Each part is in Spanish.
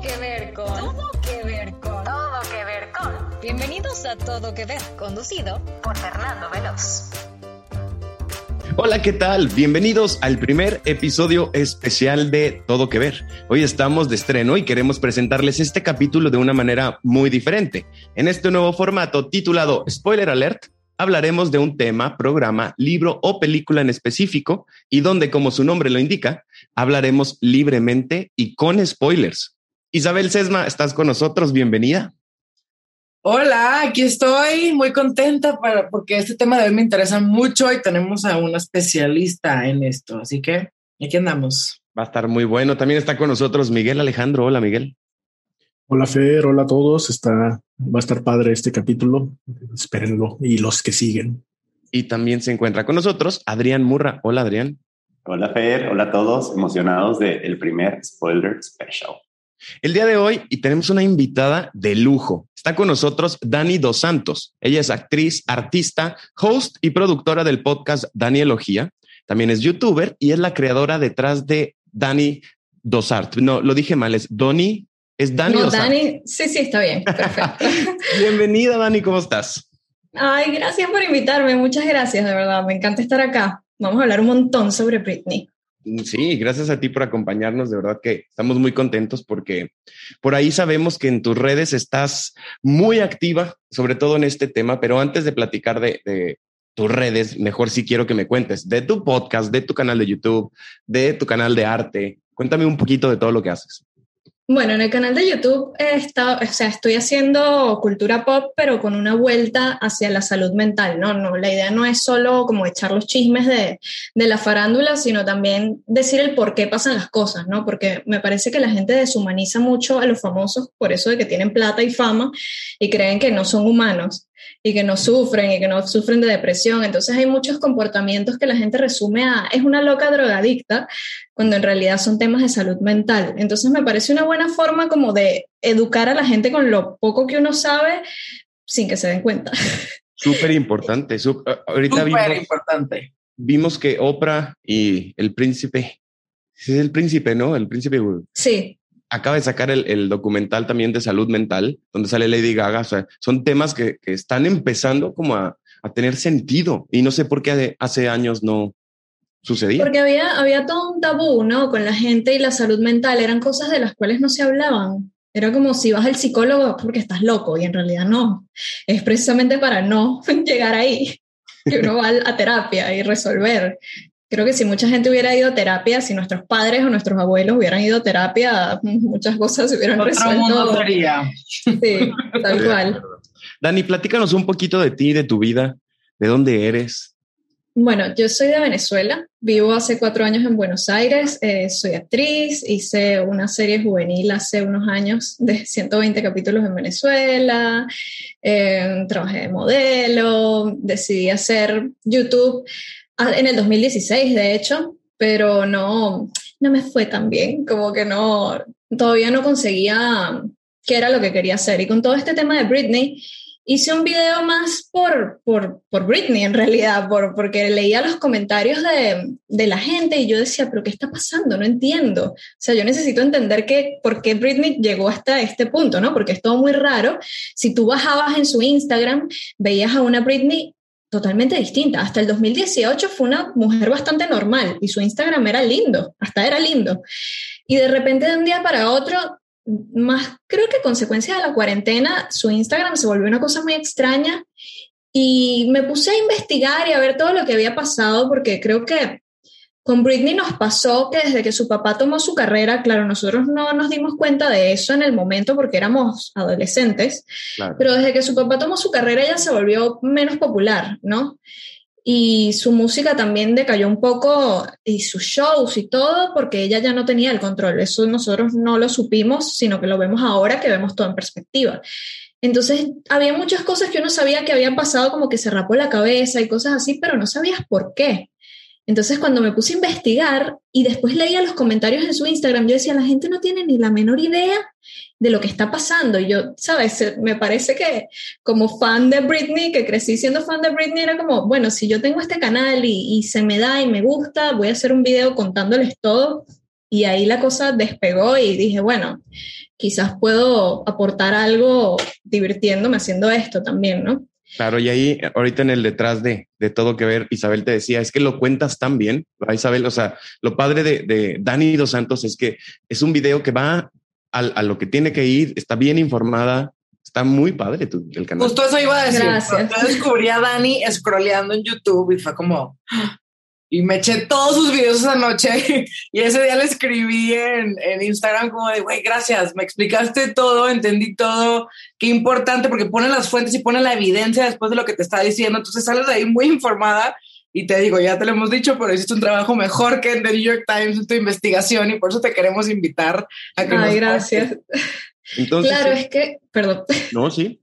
Todo que ver con. Todo que ver con. Todo que ver con. Bienvenidos a Todo que ver, conducido por Fernando Veloz. Hola, ¿qué tal? Bienvenidos al primer episodio especial de Todo que Ver. Hoy estamos de estreno y queremos presentarles este capítulo de una manera muy diferente. En este nuevo formato titulado Spoiler Alert, hablaremos de un tema, programa, libro o película en específico y donde, como su nombre lo indica, hablaremos libremente y con spoilers. Isabel Sesma, ¿estás con nosotros? Bienvenida. Hola, aquí estoy muy contenta para, porque este tema de hoy me interesa mucho y tenemos a una especialista en esto, así que aquí andamos. Va a estar muy bueno. También está con nosotros Miguel Alejandro. Hola, Miguel. Hola, Fer. Hola a todos. Está, va a estar padre este capítulo. Espérenlo y los que siguen. Y también se encuentra con nosotros Adrián Murra. Hola, Adrián. Hola, Fer. Hola a todos. Emocionados del primer spoiler special. El día de hoy y tenemos una invitada de lujo. Está con nosotros Dani Dos Santos. Ella es actriz, artista, host y productora del podcast Dani Elogía. También es youtuber y es la creadora detrás de Dani Dos Art. No, lo dije mal, es Doni. Es Dani no, Dos Art. Dani, sí, sí, está bien. Perfecto. Bienvenida, Dani, ¿cómo estás? Ay, gracias por invitarme. Muchas gracias, de verdad. Me encanta estar acá. Vamos a hablar un montón sobre Britney. Sí, gracias a ti por acompañarnos. De verdad que estamos muy contentos porque por ahí sabemos que en tus redes estás muy activa, sobre todo en este tema. Pero antes de platicar de, tus redes, mejor sí quiero que me cuentes de tu podcast, de tu canal de YouTube, de tu canal de arte. Cuéntame un poquito de todo lo que haces. Bueno, en el canal de YouTube he estado, o sea, estoy haciendo cultura pop, pero con una vuelta hacia la salud mental, ¿no? no la idea no es solo como echar los chismes de, de la farándula, sino también decir el por qué pasan las cosas, ¿no? Porque me parece que la gente deshumaniza mucho a los famosos por eso de que tienen plata y fama y creen que no son humanos y que no sufren y que no sufren de depresión. Entonces hay muchos comportamientos que la gente resume a es una loca drogadicta, cuando en realidad son temas de salud mental. Entonces me parece una buena forma como de educar a la gente con lo poco que uno sabe sin que se den cuenta. Súper importante. ahorita vimos, importante. vimos que Oprah y el príncipe, es el príncipe, ¿no? El príncipe Sí, acaba de sacar el, el, documental también de salud mental, donde sale Lady Gaga. O sea, son temas que, que están empezando como a, a, tener sentido y no sé por qué hace años no sucedía. Porque había, había todo un tabú, ¿no? Con la gente y la salud mental. Eran cosas de las cuales no se hablaban. Era como si vas al psicólogo porque estás loco y en realidad no. Es precisamente para no llegar ahí que uno va a terapia y resolver creo que si mucha gente hubiera ido a terapia, si nuestros padres o nuestros abuelos hubieran ido a terapia, muchas cosas se hubieran Otro resuelto. Mundo sería. Sí, tal cual. Dani, platícanos un poquito de ti, de tu vida, de dónde eres. Bueno, yo soy de Venezuela, vivo hace cuatro años en Buenos Aires, eh, soy actriz, hice una serie juvenil hace unos años de 120 capítulos en Venezuela, eh, trabajé de modelo, decidí hacer YouTube en el 2016, de hecho, pero no, no me fue tan bien, como que no, todavía no conseguía qué era lo que quería hacer. Y con todo este tema de Britney, hice un video más por, por, por Britney, en realidad, por, porque leía los comentarios de, de, la gente y yo decía, pero ¿qué está pasando? No entiendo. O sea, yo necesito entender que, por qué Britney llegó hasta este punto, ¿no? Porque es todo muy raro. Si tú bajabas en su Instagram, veías a una Britney totalmente distinta. Hasta el 2018 fue una mujer bastante normal y su Instagram era lindo, hasta era lindo. Y de repente de un día para otro, más creo que consecuencia de la cuarentena, su Instagram se volvió una cosa muy extraña y me puse a investigar y a ver todo lo que había pasado porque creo que con Britney nos pasó que desde que su papá tomó su carrera, claro, nosotros no nos dimos cuenta de eso en el momento porque éramos adolescentes, claro. pero desde que su papá tomó su carrera ella se volvió menos popular, ¿no? Y su música también decayó un poco y sus shows y todo porque ella ya no tenía el control. Eso nosotros no lo supimos, sino que lo vemos ahora que vemos todo en perspectiva. Entonces, había muchas cosas que uno sabía que habían pasado, como que se rapó la cabeza y cosas así, pero no sabías por qué. Entonces, cuando me puse a investigar y después leía los comentarios en su Instagram, yo decía, la gente no tiene ni la menor idea de lo que está pasando. Y yo, ¿sabes? Me parece que como fan de Britney, que crecí siendo fan de Britney, era como, bueno, si yo tengo este canal y, y se me da y me gusta, voy a hacer un video contándoles todo y ahí la cosa despegó y dije, bueno, quizás puedo aportar algo divirtiéndome haciendo esto también, ¿no? Claro, y ahí ahorita en el detrás de, de, todo que ver, Isabel te decía, es que lo cuentas tan bien, Isabel, o sea, lo padre de, de Dani Dos Santos es que es un video que va a, a, lo que tiene que ir, está bien informada, está muy padre tu, el canal. Justo eso iba a decir. Gracias. Yo descubrí a Dani scrolleando en YouTube y fue como, y me eché todos sus videos esa noche y ese día le escribí en, en Instagram como de, güey, gracias, me explicaste todo, entendí todo, qué importante porque pone las fuentes y pone la evidencia después de lo que te está diciendo, entonces sales de ahí muy informada y te digo, ya te lo hemos dicho, pero hiciste un trabajo mejor que en The New York Times en tu investigación y por eso te queremos invitar a que Ay, nos gracias. Entonces, claro, es que, perdón, no, sí.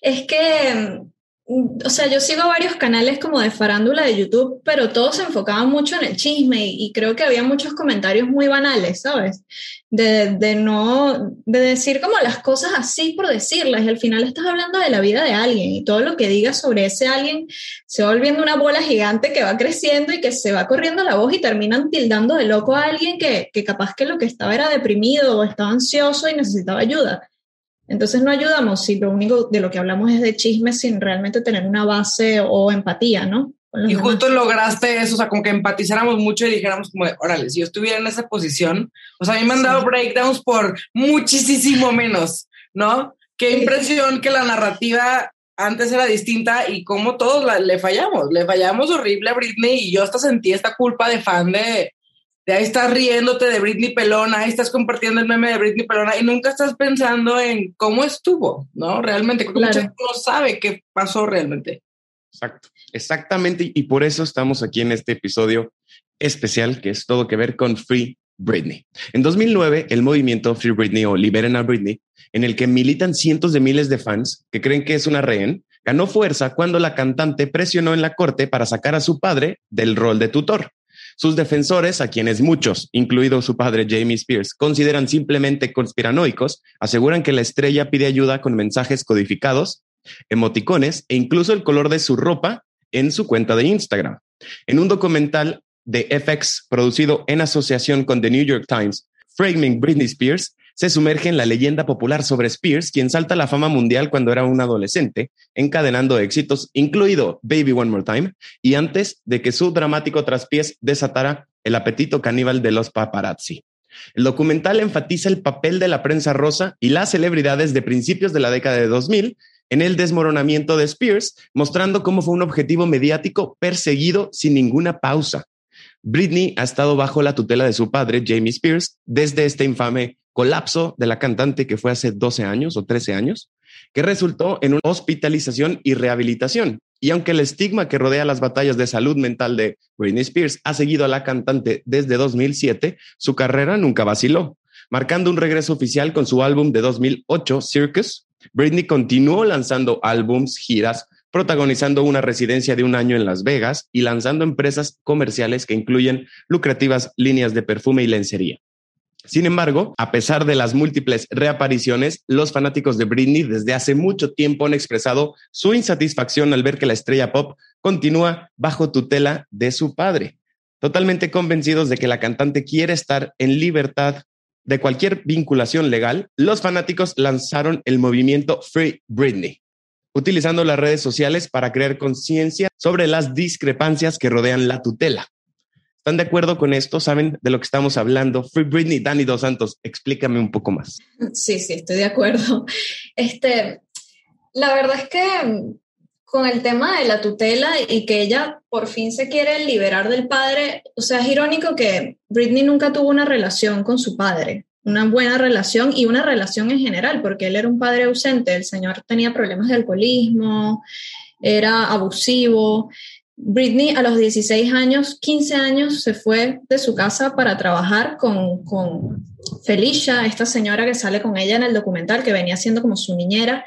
es que o sea, yo sigo varios canales como de farándula de YouTube, pero todos se enfocaban mucho en el chisme y, creo que había muchos comentarios muy banales, ¿sabes? De, de, no, de decir como las cosas así por decirlas y al final estás hablando de la vida de alguien y todo lo que digas sobre ese alguien se va volviendo una bola gigante que va creciendo y que se va corriendo la voz y terminan tildando de loco a alguien que, que capaz que lo que estaba era deprimido o estaba ansioso y necesitaba ayuda. Entonces no ayudamos si lo único de lo que hablamos es de chisme sin realmente tener una base o empatía, ¿no? Y justo lograste eso, o sea, como que empatizáramos mucho y dijéramos como de, órale, si yo estuviera en esa posición, o sea, a mí me han dado sí. breakdowns por muchísimo menos, ¿no? Qué impresión que la narrativa antes era distinta y cómo todos la, le fallamos, le fallamos horrible a Britney y yo hasta sentí esta culpa de fan de, de ahí estás riéndote de Britney Pelona, ahí estás compartiendo el meme de Britney Pelona y nunca estás pensando en cómo estuvo, ¿no? Realmente, creo que claro. mucha gente no sabe qué pasó realmente. Exacto, exactamente, y por eso estamos aquí en este episodio especial que es todo que ver con Free Britney. En 2009, el movimiento Free Britney o Liberen a Britney, en el que militan cientos de miles de fans que creen que es una rehén, ganó fuerza cuando la cantante presionó en la corte para sacar a su padre del rol de tutor. Sus defensores, a quienes muchos, incluido su padre Jamie Spears, consideran simplemente conspiranoicos, aseguran que la estrella pide ayuda con mensajes codificados, emoticones e incluso el color de su ropa en su cuenta de Instagram. En un documental de FX producido en asociación con The New York Times, Framing Britney Spears, se sumerge en la leyenda popular sobre Spears, quien salta a la fama mundial cuando era un adolescente, encadenando éxitos, incluido Baby One More Time, y antes de que su dramático traspiés desatara el apetito caníbal de los paparazzi. El documental enfatiza el papel de la prensa rosa y las celebridades de principios de la década de 2000 en el desmoronamiento de Spears, mostrando cómo fue un objetivo mediático perseguido sin ninguna pausa. Britney ha estado bajo la tutela de su padre, Jamie Spears, desde este infame colapso de la cantante que fue hace 12 años o 13 años, que resultó en una hospitalización y rehabilitación. Y aunque el estigma que rodea las batallas de salud mental de Britney Spears ha seguido a la cantante desde 2007, su carrera nunca vaciló, marcando un regreso oficial con su álbum de 2008, Circus. Britney continuó lanzando álbums, giras, protagonizando una residencia de un año en Las Vegas y lanzando empresas comerciales que incluyen lucrativas líneas de perfume y lencería. Sin embargo, a pesar de las múltiples reapariciones, los fanáticos de Britney desde hace mucho tiempo han expresado su insatisfacción al ver que la estrella pop continúa bajo tutela de su padre, totalmente convencidos de que la cantante quiere estar en libertad de cualquier vinculación legal, los fanáticos lanzaron el movimiento Free Britney, utilizando las redes sociales para crear conciencia sobre las discrepancias que rodean la tutela. ¿Están de acuerdo con esto? ¿Saben de lo que estamos hablando? Free Britney, Dani Dos Santos, explícame un poco más. Sí, sí, estoy de acuerdo. Este, la verdad es que con el tema de la tutela y que ella por fin se quiere liberar del padre, o sea, es irónico que Britney nunca tuvo una relación con su padre, una buena relación y una relación en general, porque él era un padre ausente, el señor tenía problemas de alcoholismo, era abusivo. Britney a los 16 años, 15 años, se fue de su casa para trabajar con, con Felicia, esta señora que sale con ella en el documental, que venía siendo como su niñera,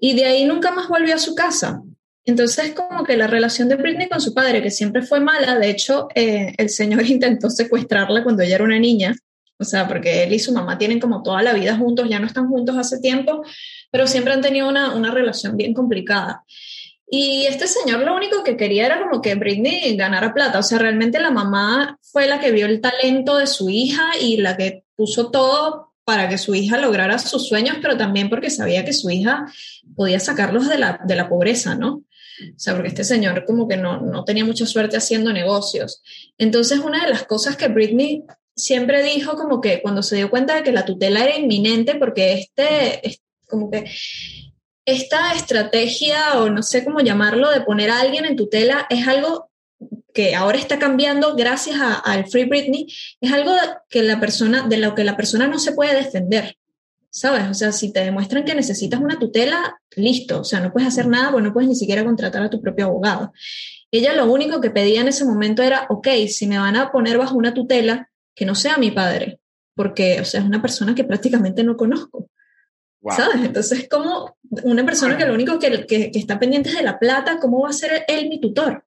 y de ahí nunca más volvió a su casa. Entonces, como que la relación de Britney con su padre, que siempre fue mala, de hecho, eh, el señor intentó secuestrarla cuando ella era una niña, o sea, porque él y su mamá tienen como toda la vida juntos, ya no están juntos hace tiempo, pero siempre han tenido una, una relación bien complicada. Y este señor lo único que quería era como que Britney ganara plata. O sea, realmente la mamá fue la que vio el talento de su hija y la que puso todo para que su hija lograra sus sueños, pero también porque sabía que su hija podía sacarlos de la, de la pobreza, ¿no? O sea, porque este señor como que no, no tenía mucha suerte haciendo negocios. Entonces, una de las cosas que Britney siempre dijo como que cuando se dio cuenta de que la tutela era inminente, porque este, como que esta estrategia, o no sé cómo llamarlo, de poner a alguien en tutela es algo que ahora está cambiando gracias al Free Britney, es algo que la persona, de lo que la persona no se puede defender. ¿Sabes? O sea, si te demuestran que necesitas una tutela, listo. O sea, no puedes hacer nada, pues no puedes ni siquiera contratar a tu propio abogado. Ella lo único que pedía en ese momento era, ok, si me van a poner bajo una tutela, que no sea mi padre, porque, o sea, es una persona que prácticamente no conozco. ¿Sabes? Entonces, como una persona que lo único que, que, que, está pendiente es de la plata, ¿cómo va a ser él mi tutor?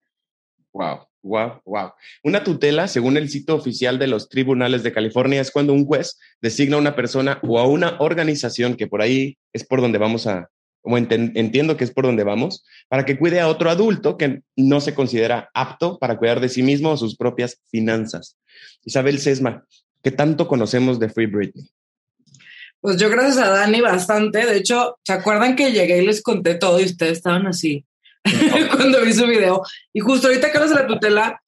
Wow, wow, wow. Una tutela, según el sitio oficial de los tribunales de California, es cuando un juez designa a una persona o a una organización, que por ahí es por donde vamos a, como entiendo que es por donde vamos, para que cuide a otro adulto que no se considera apto para cuidar de sí mismo o sus propias finanzas. Isabel Sesma, ¿qué tanto conocemos de Free Britney? Pues yo gracias a Dani bastante. De hecho, ¿se acuerdan que llegué y les conté todo y ustedes estaban así cuando vi su video? Y justo ahorita que hablas de la tutela,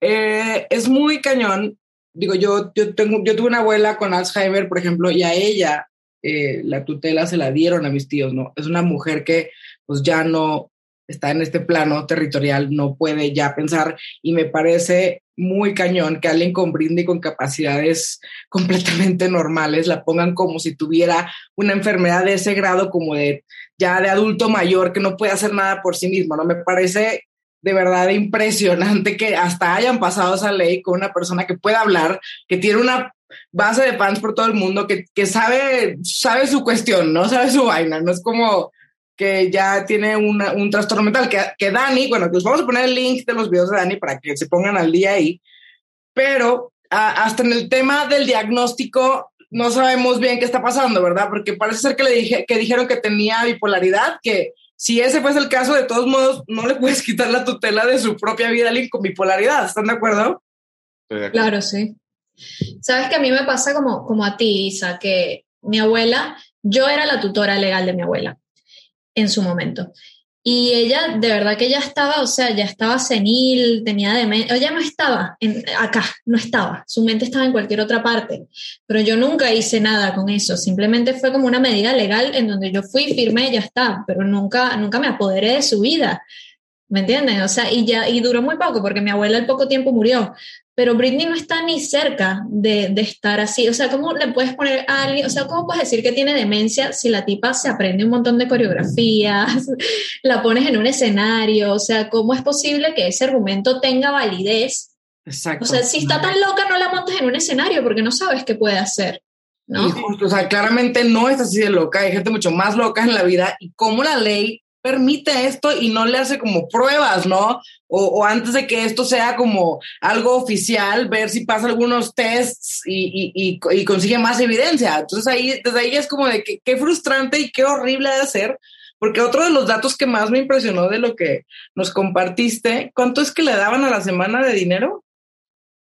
eh, es muy cañón. Digo, yo, yo, tengo, yo tuve una abuela con Alzheimer, por ejemplo, y a ella eh, la tutela se la dieron a mis tíos, ¿no? Es una mujer que pues ya no está en este plano territorial, no puede ya pensar y me parece muy cañón que alguien con brinde con capacidades completamente normales la pongan como si tuviera una enfermedad de ese grado como de ya de adulto mayor que no puede hacer nada por sí mismo, ¿no? Me parece de verdad impresionante que hasta hayan pasado esa ley con una persona que pueda hablar, que tiene una base de fans por todo el mundo, que, que sabe, sabe su cuestión, ¿no? Sabe su vaina, no es como que ya tiene un trastorno mental, que, que Dani, bueno, que os vamos a poner el link de los videos de Dani para que se pongan al día ahí, pero hasta en el tema del diagnóstico no sabemos bien qué está pasando, ¿verdad? Porque parece ser que le dije, que dijeron que tenía bipolaridad, que si ese fuese el caso, de todos modos, no le puedes quitar la tutela de su propia vida a alguien con bipolaridad, ¿están de acuerdo? Claro, sí. Sabes que a mí me pasa como, como a ti, Isa, que mi abuela, yo era la tutora legal de mi abuela en su momento. Y ella, de verdad que ya estaba, o sea, ya estaba senil, tenía demencia, ella no estaba en, acá, no estaba, su mente estaba en cualquier otra parte, pero yo nunca hice nada con eso, simplemente fue como una medida legal en donde yo fui, firme, ya está, pero nunca, nunca me apoderé de su vida, ¿me entiendes? O sea, y ya, y duró muy poco, porque mi abuela al poco tiempo murió, pero Britney no está ni cerca de, de, estar así. O sea, ¿cómo le puedes poner a alguien? O sea, ¿cómo puedes decir que tiene demencia si la tipa se aprende un montón de coreografías, la pones en un escenario? O sea, ¿cómo es posible que ese argumento tenga validez? Exacto. O sea, si está tan loca, no la montes en un escenario porque no sabes qué puede hacer. ¿no? Y justo, o sea, claramente no es así de loca, hay gente mucho más loca en la vida y cómo la ley permite esto y no le hace como pruebas, ¿no? O, antes de que esto sea como algo oficial, ver si pasa algunos tests y, y, consigue más evidencia. Entonces ahí, desde ahí es como de que, qué frustrante y qué horrible de hacer, porque otro de los datos que más me impresionó de lo que nos compartiste, ¿cuánto es que le daban a la semana de dinero?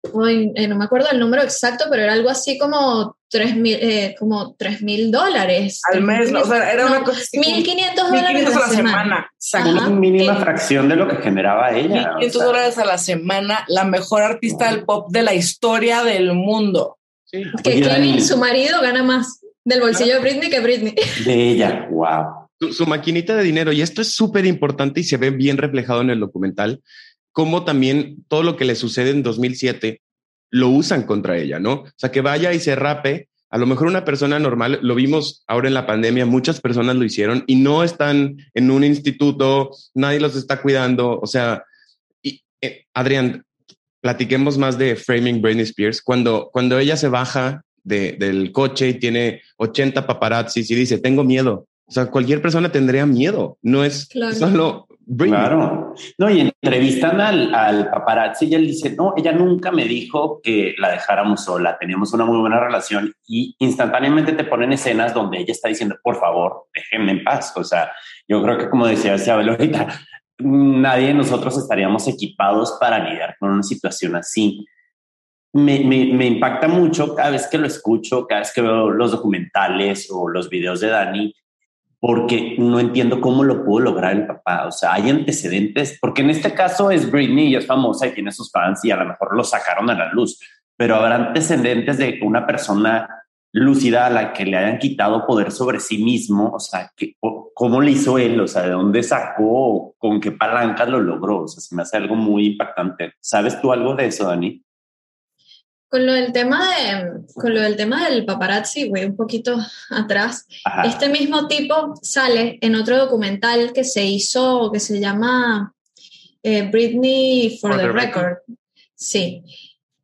Eh, no me acuerdo el número exacto, pero era algo así como tres mil, eh, como tres mil dólares. Al mes, o sea, era una cosa. Mil quinientos dólares a la semana. semana. Una mínima fracción de lo que generaba ella. Mil quinientos dólares a la semana, la mejor artista del pop de la historia del mundo. Sí. Que Kevin, su marido, gana más del bolsillo de Britney que Britney. De ella, wow. Su, su maquinita de dinero, y esto es súper importante y se ve bien reflejado en el documental cómo también todo lo que le sucede en 2007 lo usan contra ella, ¿no? O sea, que vaya y se rape. A lo mejor una persona normal, lo vimos ahora en la pandemia, muchas personas lo hicieron y no están en un instituto, nadie los está cuidando. O sea, y, eh, Adrián, platiquemos más de Framing Britney Spears. Cuando, cuando ella se baja del coche y tiene 80 paparazzis y dice, tengo miedo. O sea, cualquier persona tendría miedo. No es solo Claro. No, y entrevistan al, al paparazzi y él dice, no, ella nunca me dijo que la dejáramos sola, teníamos una muy buena relación y instantáneamente te ponen escenas donde ella está diciendo, por favor, déjenme en paz. O sea, yo creo que como decía Isabel ahorita, nadie de nosotros estaríamos equipados para lidiar con una situación así. Me, me, me, impacta mucho cada vez que lo escucho, cada vez que veo los documentales o los videos de Dani, porque no entiendo cómo lo pudo lograr el papá. O sea, hay antecedentes, porque en este caso es Britney y es famosa y tiene sus fans y a lo mejor lo sacaron a la luz, pero habrá antecedentes de una persona lúcida a la que le hayan quitado poder sobre sí mismo, o sea, que, cómo le hizo él, o sea, de dónde sacó, con qué palanca lo logró, o sea, se me hace algo muy impactante. ¿Sabes tú algo de eso, Dani? Con lo del tema de, con lo del tema del paparazzi, voy un poquito atrás. Este mismo tipo sale en otro documental que se hizo, que se llama eh, Britney for, the, record. Sí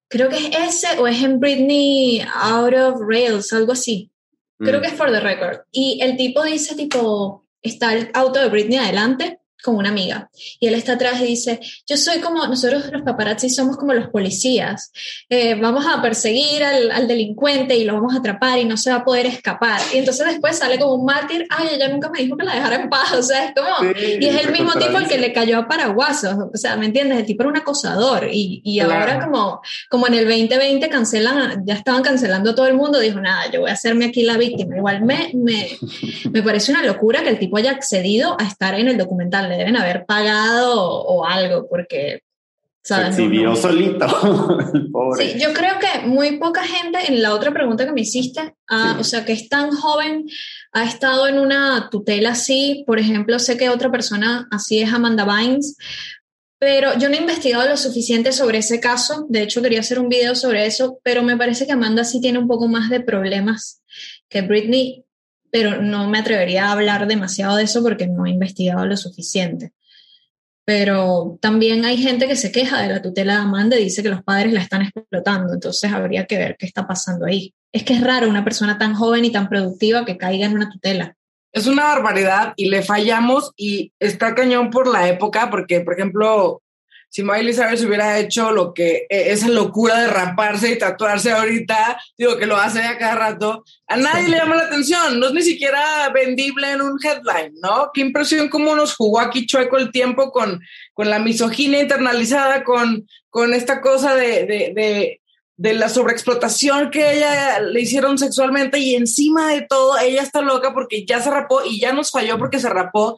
creo que es ese o es en Britney Out of Rails, algo así. Creo mm. que es for the record. Y el tipo dice tipo, está el auto de Britney adelante con una amiga. Y él está atrás y dice, yo soy como, nosotros los paparazzi somos como los policías, eh, vamos a perseguir al, delincuente y lo vamos a atrapar y no se va a poder escapar. Y entonces después sale como un mártir, ay, ella nunca me dijo que la dejara en paz, o sea, es como, y es el mismo tipo el que le cayó a Paraguasos, o sea, ¿me entiendes? El tipo era un acosador y, y ahora como, como en el 2020 cancelan, ya estaban cancelando todo el mundo, dijo, nada, yo voy a hacerme aquí la víctima. Igual me, me, me parece una locura que el tipo haya accedido a estar en el documental deben haber pagado o, algo, porque ¿sabes? Se exhibió solito. Sí, yo creo que muy poca gente, en la otra pregunta que me hiciste, ah, o sea, que es tan joven, ha estado en una tutela así. Por ejemplo, sé que otra persona así es Amanda Bynes, pero yo no he investigado lo suficiente sobre ese caso. De hecho, quería hacer un video sobre eso, pero me parece que Amanda sí tiene un poco más de problemas que Britney pero no me atrevería a hablar demasiado de eso porque no he investigado lo suficiente. Pero también hay gente que se queja de la tutela de Amanda y dice que los padres la están explotando, entonces habría que ver qué está pasando ahí. Es que es raro una persona tan joven y tan productiva que caiga en una tutela. Es una barbaridad y le fallamos y está cañón por la época, porque, por ejemplo, si Miley Cyrus hubiera hecho lo que e, esa locura de raparse y tatuarse ahorita, digo que lo hace a cada rato, a nadie le llama la atención, no es ni siquiera vendible en un headline, ¿no? Qué impresión cómo nos jugó aquí chueco el tiempo con, con la misoginia internalizada, con, con esta cosa de, de, de de la sobreexplotación que ella le hicieron sexualmente y encima de todo ella está loca porque ya se rapó y ya nos falló porque se rapó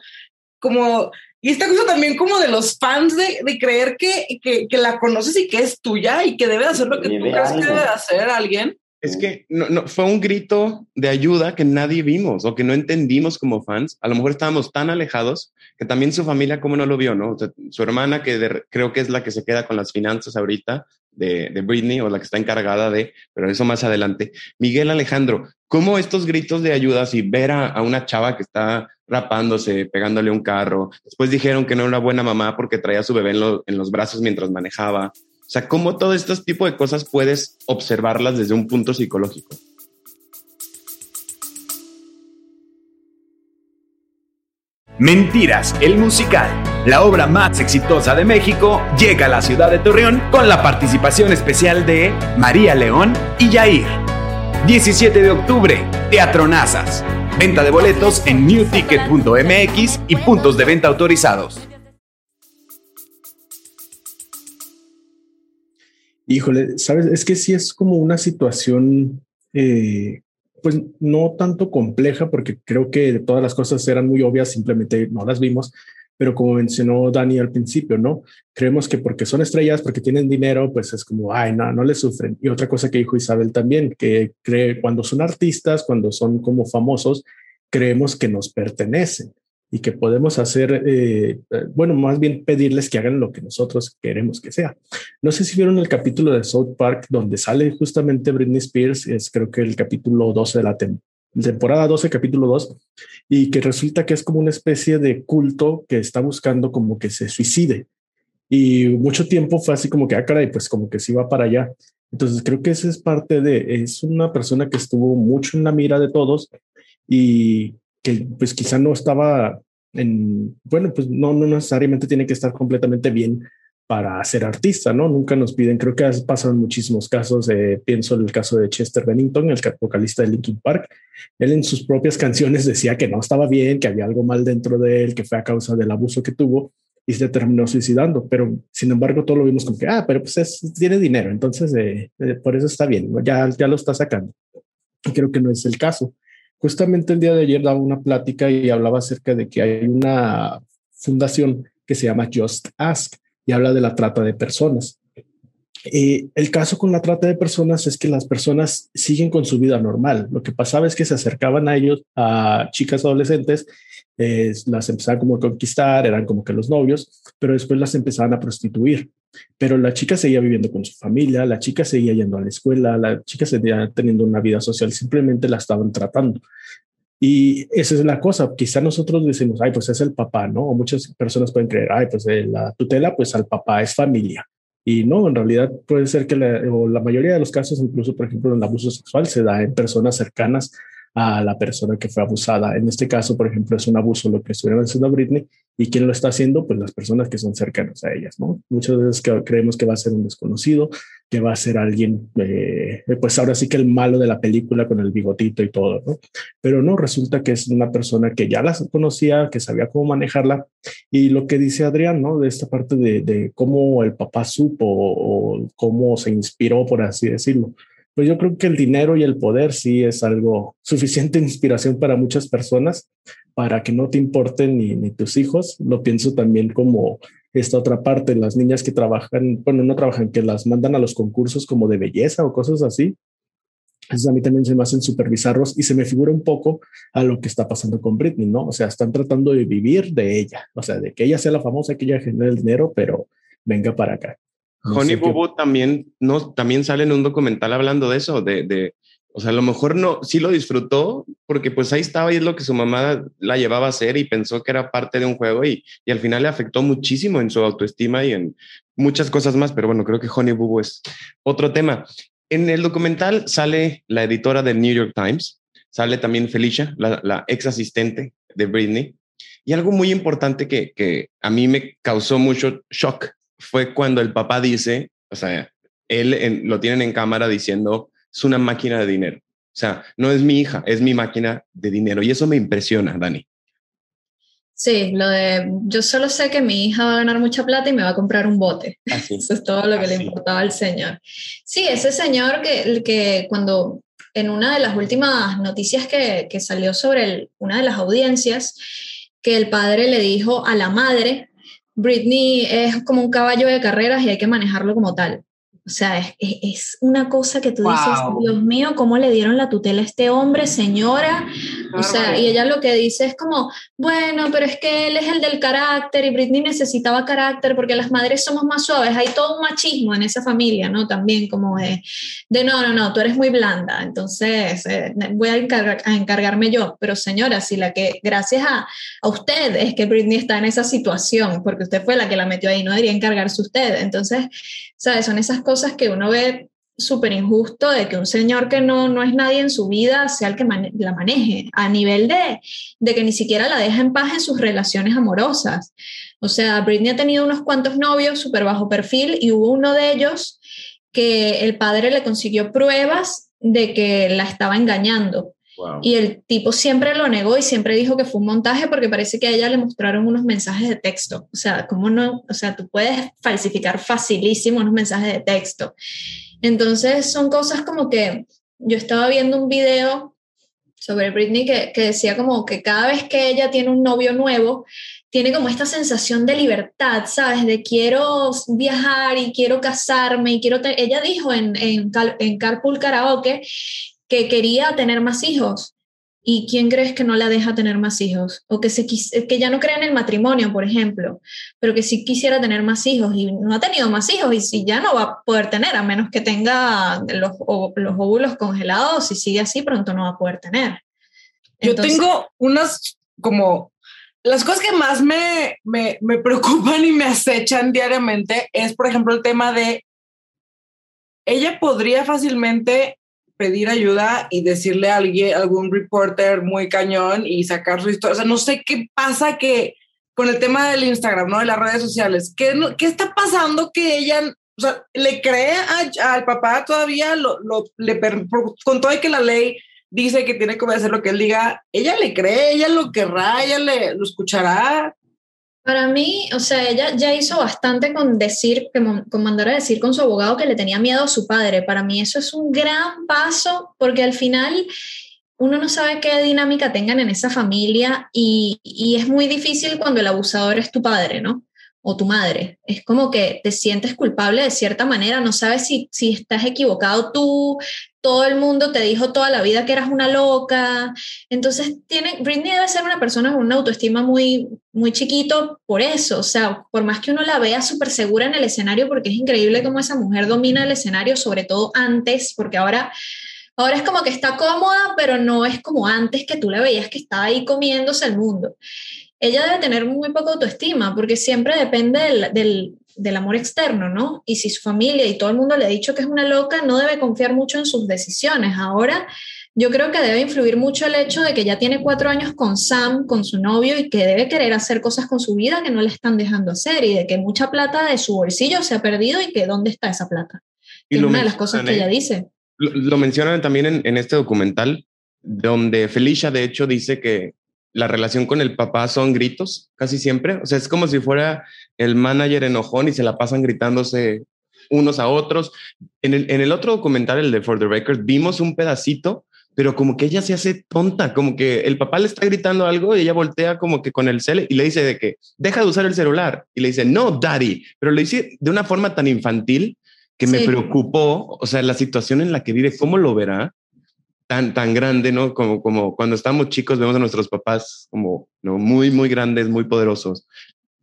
como y esta cosa también como de los fans de, de creer que, que, que, la conoces y que es tuya y que debe hacer lo que tú crees que debe hacer alguien. Es que no, no, fue un grito de ayuda que nadie vimos o que no entendimos como fans. A lo mejor estábamos tan alejados que también su familia como no lo vio, ¿no? su hermana, que creo que es la que se queda con las finanzas ahorita de, de, Britney o la que está encargada de, pero eso más adelante. Miguel Alejandro, ¿cómo estos gritos de ayuda, si ver a, una chava que está rapándose, pegándole un carro. Después dijeron que no era una buena mamá porque traía a su bebé en, los brazos mientras manejaba. O sea, ¿cómo todo este tipo de cosas puedes observarlas desde un punto psicológico? Mentiras, el musical, la obra más exitosa de México, llega a la ciudad de Torreón con la participación especial de María León y Yair. 17 de octubre, Teatro Nazas. Venta de boletos en newticket.mx y puntos de venta autorizados. Híjole, sabes, es que sí es como una situación, eh, pues no tanto compleja, porque creo que todas las cosas eran muy obvias, simplemente no las vimos, pero como mencionó Dani al principio, ¿no? Creemos que porque son estrellas, porque tienen dinero, pues es como, ay, no, no le sufren. Y otra cosa que dijo Isabel también, que cree cuando son artistas, cuando son como famosos, creemos que nos pertenecen y que podemos hacer, eh, bueno, más bien pedirles que hagan lo que nosotros queremos que sea. No sé si vieron el capítulo de South Park donde sale justamente Britney Spears, es creo que el capítulo 12 de la temporada temporada 12, capítulo 2, y que resulta que es como una especie de culto que está buscando como que se suicide. Y mucho tiempo fue así como que, ah, caray, pues como que se iba para allá. Entonces creo que esa es parte de, es una persona que estuvo mucho en la mira de todos y que pues quizá no estaba en, bueno, pues no, no necesariamente tiene que estar completamente bien para ser artista, ¿no? Nunca nos piden, creo que en muchísimos casos, eh, pienso en el caso de Chester Bennington, el vocalista de Linkin Park, él en sus propias canciones decía que no estaba bien, que había algo mal dentro de él, que fue a causa del abuso que tuvo, y se terminó suicidando, pero sin embargo todo lo vimos como que, ah, pero pues es, tiene dinero, entonces eh, eh, por eso está bien, ya, ya lo está sacando. Creo que no es el caso. Justamente el día de ayer daba una plática y hablaba acerca de que hay una fundación que se llama Just Ask y habla de la trata de personas. Eh, el caso con la trata de personas es que las personas siguen con su vida normal. Lo que pasaba es que se acercaban a ellos, a chicas adolescentes, las empezaban como a conquistar, eran como que los novios, pero después las empezaban a prostituir. Pero la chica seguía viviendo con su familia, la chica seguía yendo a la escuela, la chica seguía teniendo una vida social, simplemente la estaban tratando. Y esa es la cosa, quizá nosotros decimos, ay, pues es el papá, ¿no? O muchas personas pueden creer, ay, pues la tutela, pues al papá es familia. Y no, en realidad puede ser que la, o la mayoría de los casos, incluso por ejemplo, el abuso sexual se da en personas cercanas a la persona que fue abusada. En este caso, por ejemplo, es un abuso lo que estuvieron haciendo a Britney y quién lo está haciendo, pues las personas que son cercanas a ellas, ¿no? Muchas veces creemos que va a ser un desconocido, que va a ser alguien, eh, pues ahora sí que el malo de la película con el bigotito y todo, ¿no? Pero no, resulta que es una persona que ya la conocía, que sabía cómo manejarla y lo que dice Adrián, ¿no? De esta parte de, de cómo el papá supo o cómo se inspiró, por así decirlo pues yo creo que el dinero y el poder sí es algo suficiente inspiración para muchas personas para que no te importen ni, ni tus hijos. Lo pienso también como esta otra parte, las niñas que trabajan, bueno, no trabajan, que las mandan a los concursos como de belleza o cosas así. Eso a mí también se me hacen súper bizarros y se me figura un poco a lo que está pasando con Britney, ¿no? O sea, están tratando de vivir de ella, o sea, de que ella sea la famosa, que ella genere el dinero, pero venga para acá. Honey Boo también, no, también sale en un documental hablando de eso, de, de, o sea, a lo mejor no, sí lo disfrutó porque pues ahí estaba y es lo que su mamá la llevaba a hacer y pensó que era parte de un juego y, y al final le afectó muchísimo en su autoestima y en muchas cosas más, pero bueno, creo que Honey Boo es otro tema. En el documental sale la editora del New York Times, sale también Felicia, la, la ex asistente de Britney, y algo muy importante que, que a mí me causó mucho shock fue cuando el papá dice, o sea, él lo tienen en cámara diciendo, es una máquina de dinero. O sea, no es mi hija, es mi máquina de dinero. Y eso me impresiona, Dani. Sí, lo de yo solo sé que mi hija va a ganar mucha plata y me va a comprar un bote. Eso es todo lo que le importaba al señor. Sí, ese señor que, que cuando en una de las últimas noticias que, que salió sobre una de las audiencias, que el padre le dijo a la madre Britney es como un caballo de carreras y hay que manejarlo como tal. O sea, es, es, una cosa que tú dices, Dios mío, ¿cómo le dieron la tutela a este hombre, señora? O sea, y ella lo que dice es como, bueno, pero es que él es el del carácter y Britney necesitaba carácter porque las madres somos más suaves. Hay todo un machismo en esa familia, ¿no? También como de, de no, no, no, tú eres muy blanda, entonces eh, voy a, a, encargarme yo. Pero señora, si la que, gracias a, a usted es que Britney está en esa situación, porque usted fue la que la metió ahí, no debería encargarse usted. Entonces, ¿sabes? Son esas cosas que uno ve súper injusto de que un señor que no, no es nadie en su vida sea el que la maneje, a nivel de, de que ni siquiera la deja en paz en sus relaciones amorosas. O sea, Britney ha tenido unos cuantos novios súper bajo perfil y hubo uno de ellos que el padre le consiguió pruebas de que la estaba engañando. Y el tipo siempre lo negó y siempre dijo que fue un montaje porque parece que a ella le mostraron unos mensajes de texto. O sea, ¿cómo no? O sea, tú puedes falsificar facilísimo unos mensajes de texto. Entonces son cosas como que yo estaba viendo un video sobre Britney que, que decía como que cada vez que ella tiene un novio nuevo, tiene como esta sensación de libertad, ¿sabes? De quiero viajar y quiero casarme y quiero... Ella dijo en, en, en Carpool Karaoke que quería tener más hijos. ¿Y quién crees que no la deja tener más hijos? O que, se que ya no cree en el matrimonio, por ejemplo, pero que sí quisiera tener más hijos y no ha tenido más hijos y si ya no va a poder tener, a menos que tenga los, los óvulos congelados, si sigue así, pronto no va a poder tener. Yo tengo unas como... Las cosas que más me, me, me preocupan y me acechan diariamente es, por ejemplo, el tema de ella podría fácilmente pedir ayuda y decirle a alguien, algún reporter muy cañón y sacar su historia. O sea, no sé qué pasa que con el tema del Instagram, ¿no? De las redes sociales, ¿qué, qué está pasando que ella, o sea, le cree al papá todavía, lo, lo, le, con todo y que la ley dice que tiene que hacer lo que él diga, ella le cree, ella lo querrá, ella le lo escuchará. Para mí, o sea, ella ya hizo bastante con decir, con mandar a decir con su abogado que le tenía miedo a su padre. Para mí eso es un gran paso porque al final uno no sabe qué dinámica tengan en esa familia y, y es muy difícil cuando el abusador es tu padre, ¿no? O tu madre. Es como que te sientes culpable de cierta manera, no sabes si, si estás equivocado tú, todo el mundo te dijo toda la vida que eras una loca. Entonces, tiene, Britney debe ser una persona con una autoestima muy, muy chiquito por eso. O sea, por más que uno la vea súper segura en el escenario, porque es increíble cómo esa mujer domina el escenario, sobre todo antes, porque ahora... Ahora es como que está cómoda, pero no es como antes que tú la veías que estaba ahí comiéndose el mundo ella debe tener muy poca autoestima porque siempre depende del, del, amor externo, ¿no? Y si su familia y todo el mundo le ha dicho que es una loca, no debe confiar mucho en sus decisiones. Ahora, yo creo que debe influir mucho el hecho de que ya tiene cuatro años con Sam, con su novio, y que debe querer hacer cosas con su vida que no le están dejando hacer, y de que mucha plata de su bolsillo se ha perdido y que dónde está esa plata. Y es una de las cosas que ella dice. Lo, lo mencionan también en, en este documental, donde Felicia, de hecho, dice que la relación con el papá son gritos, casi siempre. O sea, es como si fuera el manager enojón y se la pasan gritándose unos a otros. En el, en el otro documental, el de For the Record, vimos un pedacito, pero como que ella se hace tonta, como que el papá le está gritando algo y ella voltea como que con el cel y le dice de que deja de usar el celular. Y le dice, no, daddy, pero le dice de una forma tan infantil que me preocupó, o sea, la situación en la que vive, ¿cómo lo verá? Tan, tan grande, ¿no? Como, como cuando estamos chicos vemos a nuestros papás como ¿no? muy, muy grandes, muy poderosos.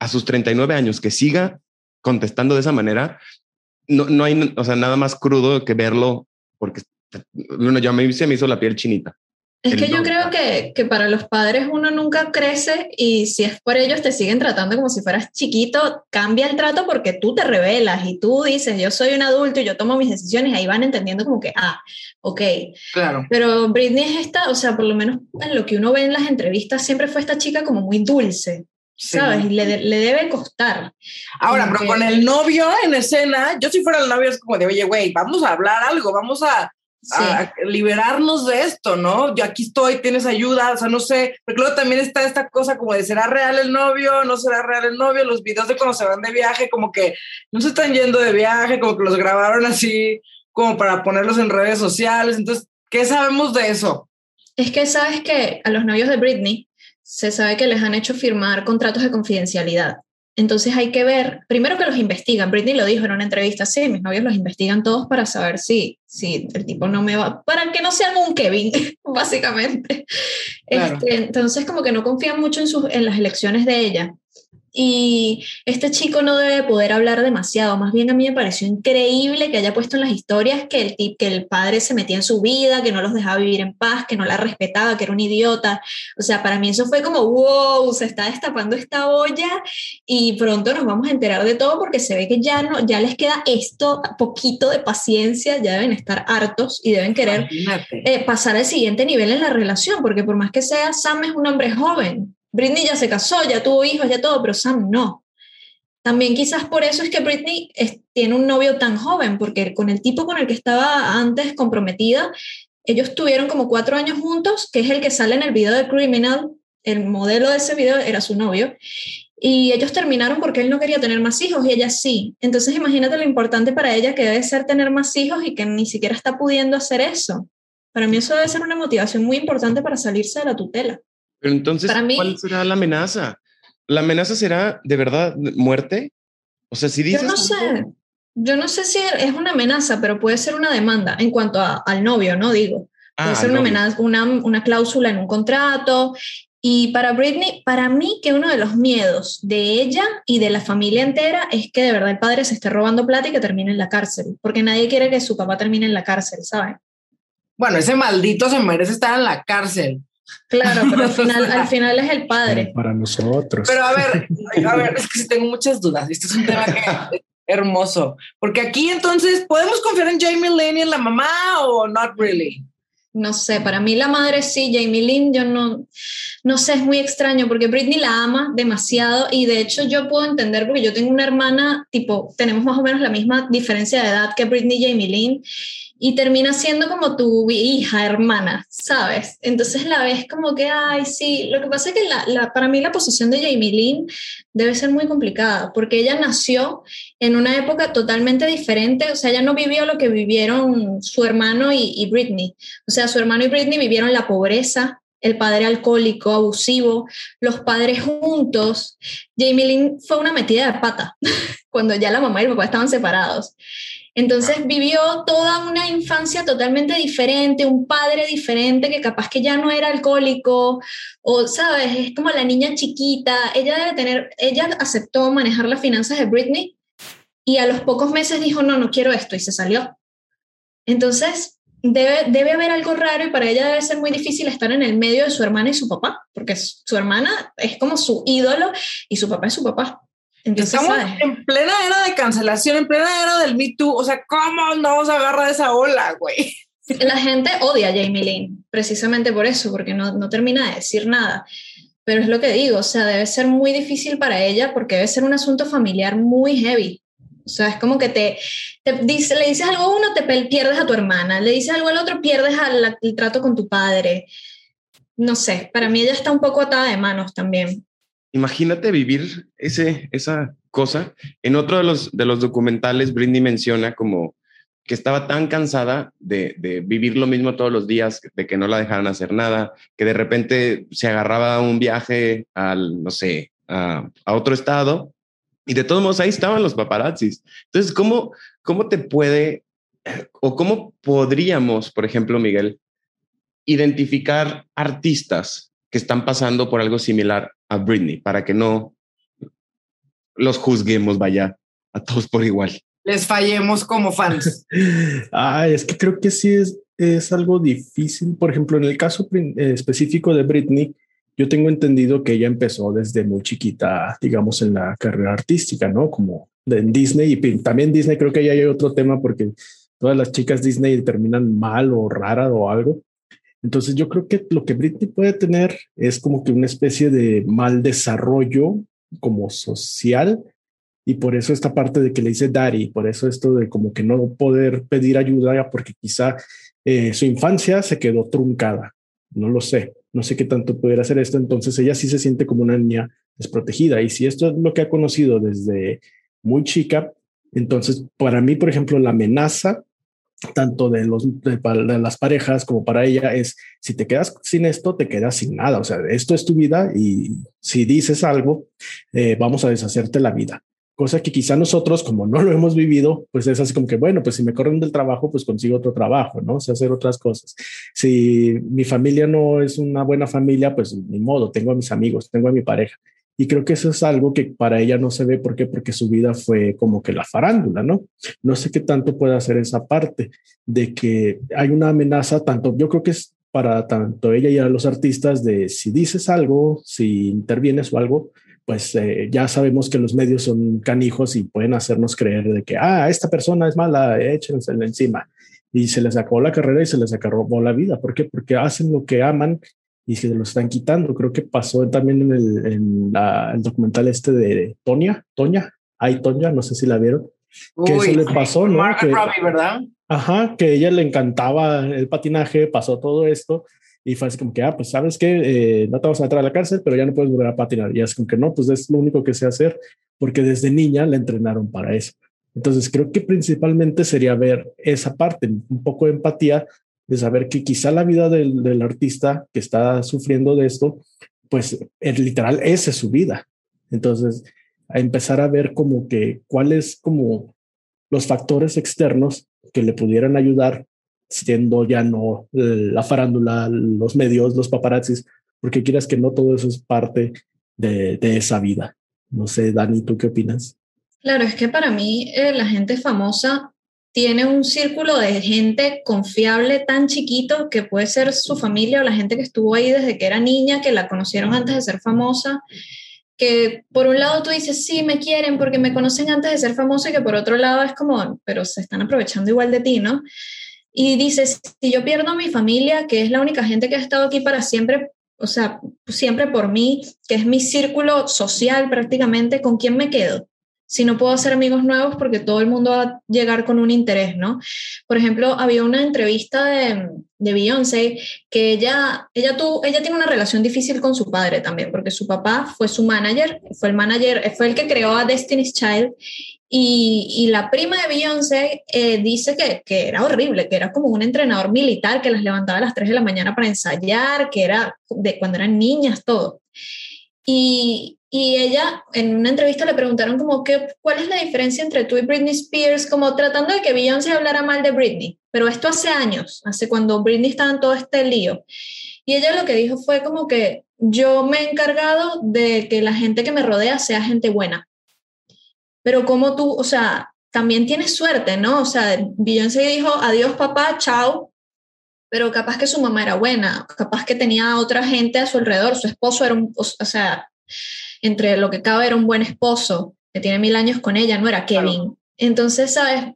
A sus 39 años, que siga contestando de esa manera, no, no hay, o sea, nada más crudo que verlo, porque bueno, ya me, se me hizo la piel chinita. Es que yo creo que, que, para los padres uno nunca crece y si es por ellos te siguen tratando como si fueras chiquito, cambia el trato porque tú te revelas y tú dices, yo soy un adulto y yo tomo mis decisiones, ahí van entendiendo como que, ah, ok. Claro. Pero Britney es esta, o sea, por lo menos en lo que uno ve en las entrevistas, siempre fue esta chica como muy dulce. ¿Sabes? Y le, le, debe costar. Ahora, pero con el novio en escena, yo si fuera el novio es como de, oye, güey, vamos a hablar algo, vamos a, a, liberarnos de esto, ¿no? Yo aquí estoy, tienes ayuda, o sea, no sé, porque luego también está esta cosa como de, ¿será real el novio? ¿No será real el novio? Los videos de cuando se van de viaje, como que no se están yendo de viaje, como que los grabaron así, como para ponerlos en redes sociales. Entonces, ¿qué sabemos de eso? Es que sabes que a los novios de Britney se sabe que les han hecho firmar contratos de confidencialidad. Entonces hay que ver, primero que los investigan, Britney lo dijo en una entrevista, sí, mis novios los investigan todos para saber si, si el tipo no me va, para que no sean un Kevin, básicamente. Este, entonces como que no confían mucho en, sus, en las elecciones de ella. Y este chico no debe poder hablar demasiado. Más bien a mí me pareció increíble que haya puesto en las historias que el, que el padre se metía en su vida, que no los dejaba vivir en paz, que no la respetaba, que era un idiota. O sea, para mí eso fue como, wow, se está destapando esta olla y pronto nos vamos a enterar de todo porque se ve que ya, no, ya les queda esto, poquito de paciencia, ya deben estar hartos y deben querer eh, pasar al siguiente nivel en la relación, porque por más que sea, Sam es un hombre joven Britney ya se casó, ya tuvo hijos, ya todo, pero Sam no. También quizás por eso es que Britney tiene un novio tan joven, porque con el tipo con el que estaba antes comprometida, ellos tuvieron como cuatro años juntos, que es el que sale en el video de Criminal, el modelo de ese video era su novio, y ellos terminaron porque él no quería tener más hijos y ella sí. Entonces imagínate lo importante para ella que debe ser tener más hijos y que ni siquiera está pudiendo hacer eso. Para mí eso debe ser una motivación muy importante para salirse de la tutela. Pero entonces, ¿cuál será la amenaza? ¿La amenaza será de verdad muerte? O sea, si dices... Yo no sé. Yo no sé si es una amenaza, pero puede ser una demanda en cuanto al novio, ¿no? Digo. Puede ah, ser una, amenaza, una, una cláusula en un contrato. Y para Britney, para mí que uno de los miedos de ella y de la familia entera es que de verdad el padre se esté robando plata y que termine en la cárcel, porque nadie quiere que su papá termine en la cárcel, ¿saben? Bueno, ese maldito se merece estar en la cárcel. Claro, pero al final, al final es el padre. Para nosotros. Pero a ver, a ver, es que sí tengo muchas dudas. Este es un tema que es hermoso. Porque aquí entonces, ¿podemos confiar en Jamie Lynn y en la mamá o not really? No sé, para mí la madre sí, Jamie Lynn, yo no, no sé, es muy extraño porque Britney la ama demasiado y de hecho yo puedo entender porque yo tengo una hermana, tipo, tenemos más o menos la misma diferencia de edad que Britney y Jamie Lynn y termina siendo como tu hija, hermana, ¿sabes? Entonces la ves como que, ay, sí, lo que pasa es que la, para mí la posición de Jamie Lynn debe ser muy complicada, porque ella nació en una época totalmente diferente, o sea, ella no vivió lo que vivieron su hermano y, y Britney, o sea, su hermano y Britney vivieron la pobreza, el padre alcohólico, abusivo, los padres juntos. Jamie Lynn fue una metida de pata cuando ya la mamá y el papá estaban separados. Entonces vivió toda una infancia totalmente diferente, un padre diferente que capaz que ya no era alcohólico, o sabes, es como la niña chiquita, ella debe tener, ella aceptó manejar las finanzas de Britney y a los pocos meses dijo, no, no quiero esto y se salió. Entonces, debe, debe haber algo raro y para ella debe ser muy difícil estar en el medio de su hermana y su papá, porque su hermana es como su ídolo y su papá es su papá. Estamos en plena era de cancelación, en plena era del Me Too. O sea, ¿cómo no se agarra esa ola, güey? La gente odia a Jamie Lynn, precisamente por eso, porque no, no termina de decir nada. Pero es lo que digo, o sea, debe ser muy difícil para ella porque debe ser un asunto familiar muy heavy. O sea, es como que te, te dice, le dices algo a uno, te pierdes a tu hermana, le dices algo al otro, pierdes el trato con tu padre. No sé, para mí ella está un poco atada de manos también. Imagínate vivir ese, esa cosa. En otro de los, de los documentales, Brindy menciona como que estaba tan cansada de, de, vivir lo mismo todos los días, de que no la dejaran hacer nada, que de repente se agarraba a un viaje al, no sé, a, a, otro estado y de todos modos ahí estaban los paparazzis. Entonces, ¿cómo, cómo te puede o cómo podríamos, por ejemplo, Miguel, identificar artistas que están pasando por algo similar a Britney para que no los juzguemos, vaya, a todos por igual. Les fallemos como fans. ah, es que creo que sí es, es algo difícil. Por ejemplo, en el caso eh, específico de Britney, yo tengo entendido que ella empezó desde muy chiquita, digamos, en la carrera artística, ¿no? Como en Disney y también Disney creo que ahí hay otro tema porque todas las chicas Disney terminan mal o rara o algo. Entonces yo creo que lo que Britney puede tener es como que una especie de mal desarrollo como social y por eso esta parte de que le dice Daddy, por eso esto de como que no poder pedir ayuda porque quizá eh, su infancia se quedó truncada, no lo sé, no sé qué tanto pudiera hacer esto, entonces ella sí se siente como una niña desprotegida. Y si esto es lo que ha conocido desde muy chica, entonces para mí, por ejemplo, la amenaza tanto de, los, de, las parejas como para ella es, si te quedas sin esto, te quedas sin nada. O sea, esto es tu vida y si dices algo, eh, vamos a deshacerte la vida. Cosa que quizá nosotros, como no lo hemos vivido, pues es así como que, bueno, pues si me corren del trabajo, pues consigo otro trabajo, ¿no? O sea, hacer otras cosas. Si mi familia no es una buena familia, pues ni modo, tengo a mis amigos, tengo a mi pareja. Y creo que eso es algo que para ella no se ve. ¿Por qué? Porque su vida fue como que la farándula, ¿no? No sé qué tanto puede hacer esa parte de que hay una amenaza, tanto yo creo que es para tanto ella y a los artistas de si dices algo, si intervienes o algo, pues eh, ya sabemos que los medios son canijos y pueden hacernos creer de que, ah, esta persona es mala, échensela encima. Y se les acabó la carrera y se les acabó la vida. ¿Por qué? Porque hacen lo que aman y se lo están quitando. Creo que pasó también en el, en el documental este de Tonya, Toña, hay Toña, no sé si la vieron, que eso le pasó, ¿no? Que, ¿verdad? Ajá, que a ella le encantaba el patinaje, pasó todo esto y fue así como que, ah, pues sabes que eh, no te vamos a meter a la cárcel, pero ya no puedes volver a patinar. Y es como que no, pues es lo único que sé hacer, porque desde niña la entrenaron para eso. Entonces creo que principalmente sería ver esa parte, un poco de empatía de saber que quizá la vida del, del artista que está sufriendo de esto, pues es literal, esa es su vida. Entonces, a empezar a ver como que cuáles como los factores externos que le pudieran ayudar, siendo ya no la farándula, los medios, los paparazzis, porque quieras que no todo eso es parte de, de esa vida. No sé, Dani, ¿tú qué opinas? Claro, es que para mí eh, la gente famosa tiene un círculo de gente confiable tan chiquito que puede ser su familia o la gente que estuvo ahí desde que era niña, que la conocieron antes de ser famosa, que por un lado tú dices, sí, me quieren porque me conocen antes de ser famosa y que por otro lado es como, pero se están aprovechando igual de ti, ¿no? Y dices, si yo pierdo a mi familia, que es la única gente que ha estado aquí para siempre, o sea, siempre por mí, que es mi círculo social prácticamente, ¿con quién me quedo? Si no puedo hacer amigos nuevos porque todo el mundo va a llegar con un interés, ¿no? Por ejemplo, había una entrevista de, de Beyoncé que ella, ella, tuvo, ella tiene una relación difícil con su padre también, porque su papá fue su manager, fue el manager, fue el que creó a Destiny's Child y, y, la prima de Beyoncé eh, dice que, que, era horrible, que era como un entrenador militar que las levantaba a las 3 de la mañana para ensayar, que era de cuando eran niñas, todo. Y, y ella en una entrevista le preguntaron como que, cuál es la diferencia entre tú y Britney Spears, como tratando de que Beyoncé hablara mal de Britney, pero esto hace años, hace cuando Britney estaba en todo este lío. Y ella lo que dijo fue como que yo me he encargado de que la gente que me rodea sea gente buena. Pero como tú, o sea, también tienes suerte, ¿no? O sea, Beyoncé dijo, adiós papá, chao, pero capaz que su mamá era buena, capaz que tenía otra gente a su alrededor, su esposo era un, o sea, entre lo que cabe era un buen esposo, que tiene mil años con ella, no era Kevin. Entonces, ¿sabes?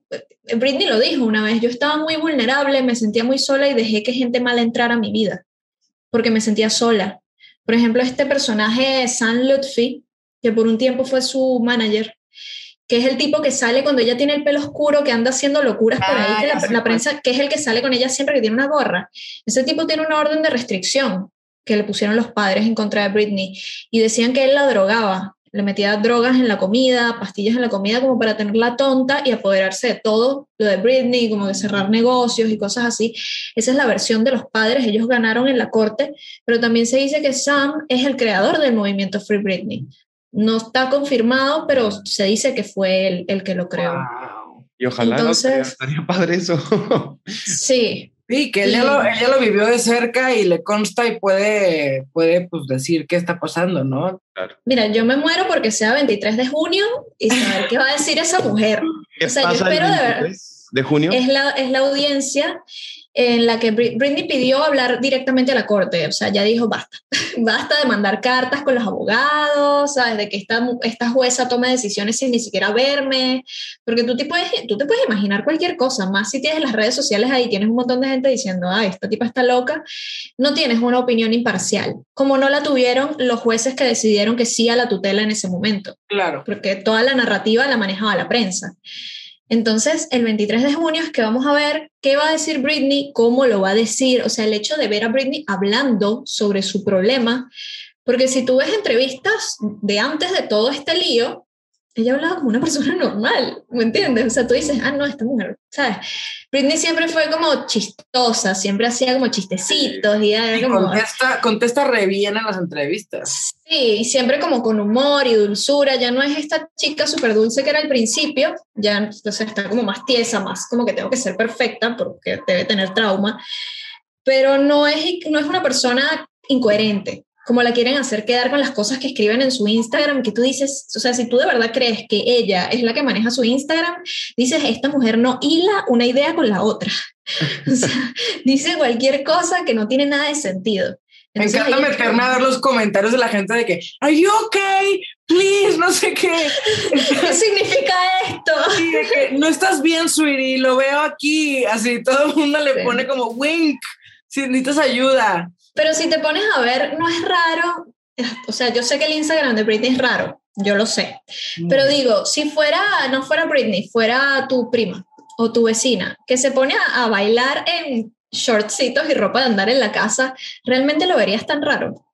Britney lo dijo una vez, yo estaba muy vulnerable, me sentía muy sola y dejé que gente mala entrara a mi vida, porque me sentía sola. Por ejemplo, este personaje, Sam Lutfi, que por un tiempo fue su manager, que es el tipo que sale cuando ella tiene el pelo oscuro, que anda haciendo locuras por ahí, que la, la, prensa, que es el que sale con ella siempre que tiene una gorra. Ese tipo tiene una orden de restricción que le pusieron los padres en contra de Britney y decían que él la drogaba, le metía drogas en la comida, pastillas en la comida como para tenerla tonta y apoderarse de todo lo de Britney, como de cerrar negocios y cosas así. Esa es la versión de los padres, ellos ganaron en la corte, pero también se dice que Sam es el creador del movimiento Free Britney. No está confirmado, pero se dice que fue él el que lo creó. Y ojalá Entonces, no estaría padre eso. sí. Sí, que ella, lo, ella lo vivió de cerca y le consta y puede, puede pues, decir qué está pasando, ¿no? Claro. Mira, yo me muero porque sea 23 de junio y saber qué va a decir esa mujer. ¿Qué o sea, pasa yo espero el de verdad. 23 de junio? Es la, es la audiencia en la que Britney pidió hablar directamente a la corte, o sea, ya dijo basta, basta de mandar cartas con los abogados, ¿sabes? De que esta, esta jueza tome decisiones sin ni siquiera verme, porque tú te, puedes, tú te puedes imaginar cualquier cosa, más si tienes las redes sociales ahí, tienes un montón de gente diciendo, ay, esta tipa está loca, no tienes una opinión imparcial, como no la tuvieron los jueces que decidieron que sí a la tutela en ese momento. Claro. Porque toda la narrativa la manejaba la prensa. Entonces, el 23 de junio es que vamos a ver qué va a decir Britney, cómo lo va a decir, o sea, el hecho de ver a Britney hablando sobre su problema, porque si tú ves entrevistas de antes de todo este lío, ella hablaba como una persona normal, ¿me entiendes? O sea, tú dices, ah, no, esta mujer, ¿sabes? Britney siempre fue como chistosa, siempre hacía como chistecitos y era Y como... contesta, contesta re bien en las entrevistas. Sí, y siempre como con humor y dulzura, ya no es esta chica súper dulce que era al principio, ya entonces está como más tiesa, más como que tengo que ser perfecta porque debe tener trauma, pero no es, no es una persona incoherente, como la quieren hacer quedar con las cosas que escriben en su Instagram, que tú dices, o sea, si tú de verdad crees que ella es la que maneja su Instagram, dices, esta mujer no hila una idea con la otra. o sea, dice cualquier cosa que no tiene nada de sentido. Me encanta meterme a ver los comentarios de la gente de que, ¿Are you okay? Please, no sé qué. ¿Qué significa esto? Y de que, no estás bien, sweetie, lo veo aquí. Así todo el mundo le Sí. pone como wink. Si necesitas ayuda. Pero si te pones a ver, no es raro. O sea, yo sé que el Instagram de Britney es raro, yo lo sé. Pero digo, si fuera, no fuera Britney, fuera tu prima o tu vecina, que se pone a, a bailar en shortcitos y ropa de andar en la casa, realmente lo verías tan raro.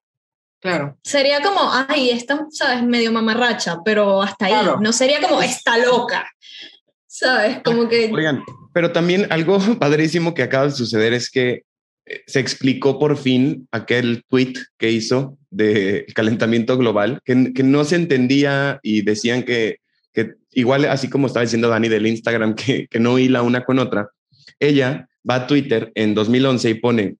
Claro. Sería como, ay, esta, sabes, medio mamarracha, pero hasta ahí. Claro. No sería como, está loca. ¿Sabes? Como que. Oigan, pero también algo padrísimo que acaba de suceder es que se explicó por fin aquel tweet que hizo del calentamiento global, que, que no se entendía y decían que, que igual, así como estaba diciendo Dani del Instagram, que, que no hila una con otra, ella va a Twitter en 2011 y pone,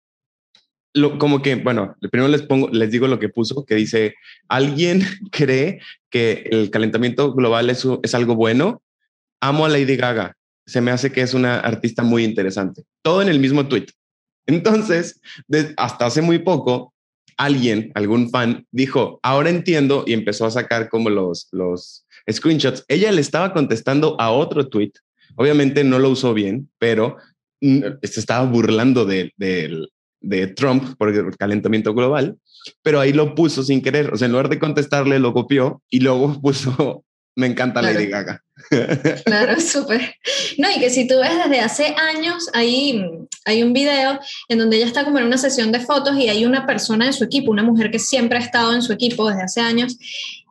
lo, como que, bueno, primero les pongo, les digo lo que puso, que dice, ¿alguien cree que el calentamiento global es, es algo bueno? Amo a Lady Gaga. Se me hace que es una artista muy interesante. Todo en el mismo tweet. Entonces, de, hasta hace muy poco, alguien, algún fan, dijo, ahora entiendo y empezó a sacar como los, los screenshots. Ella le estaba contestando a otro tweet. Obviamente no lo usó bien, pero mm, se estaba burlando de, de, de Trump por el calentamiento global, pero ahí lo puso sin querer. O sea, en lugar de contestarle, lo copió y luego puso Me encanta. Lady Gaga. Claro, súper. No, y que si tú ves desde hace años, hay, hay un video en donde ella está como en una sesión de fotos y hay una persona de su equipo, una mujer que siempre ha estado en su equipo desde hace años,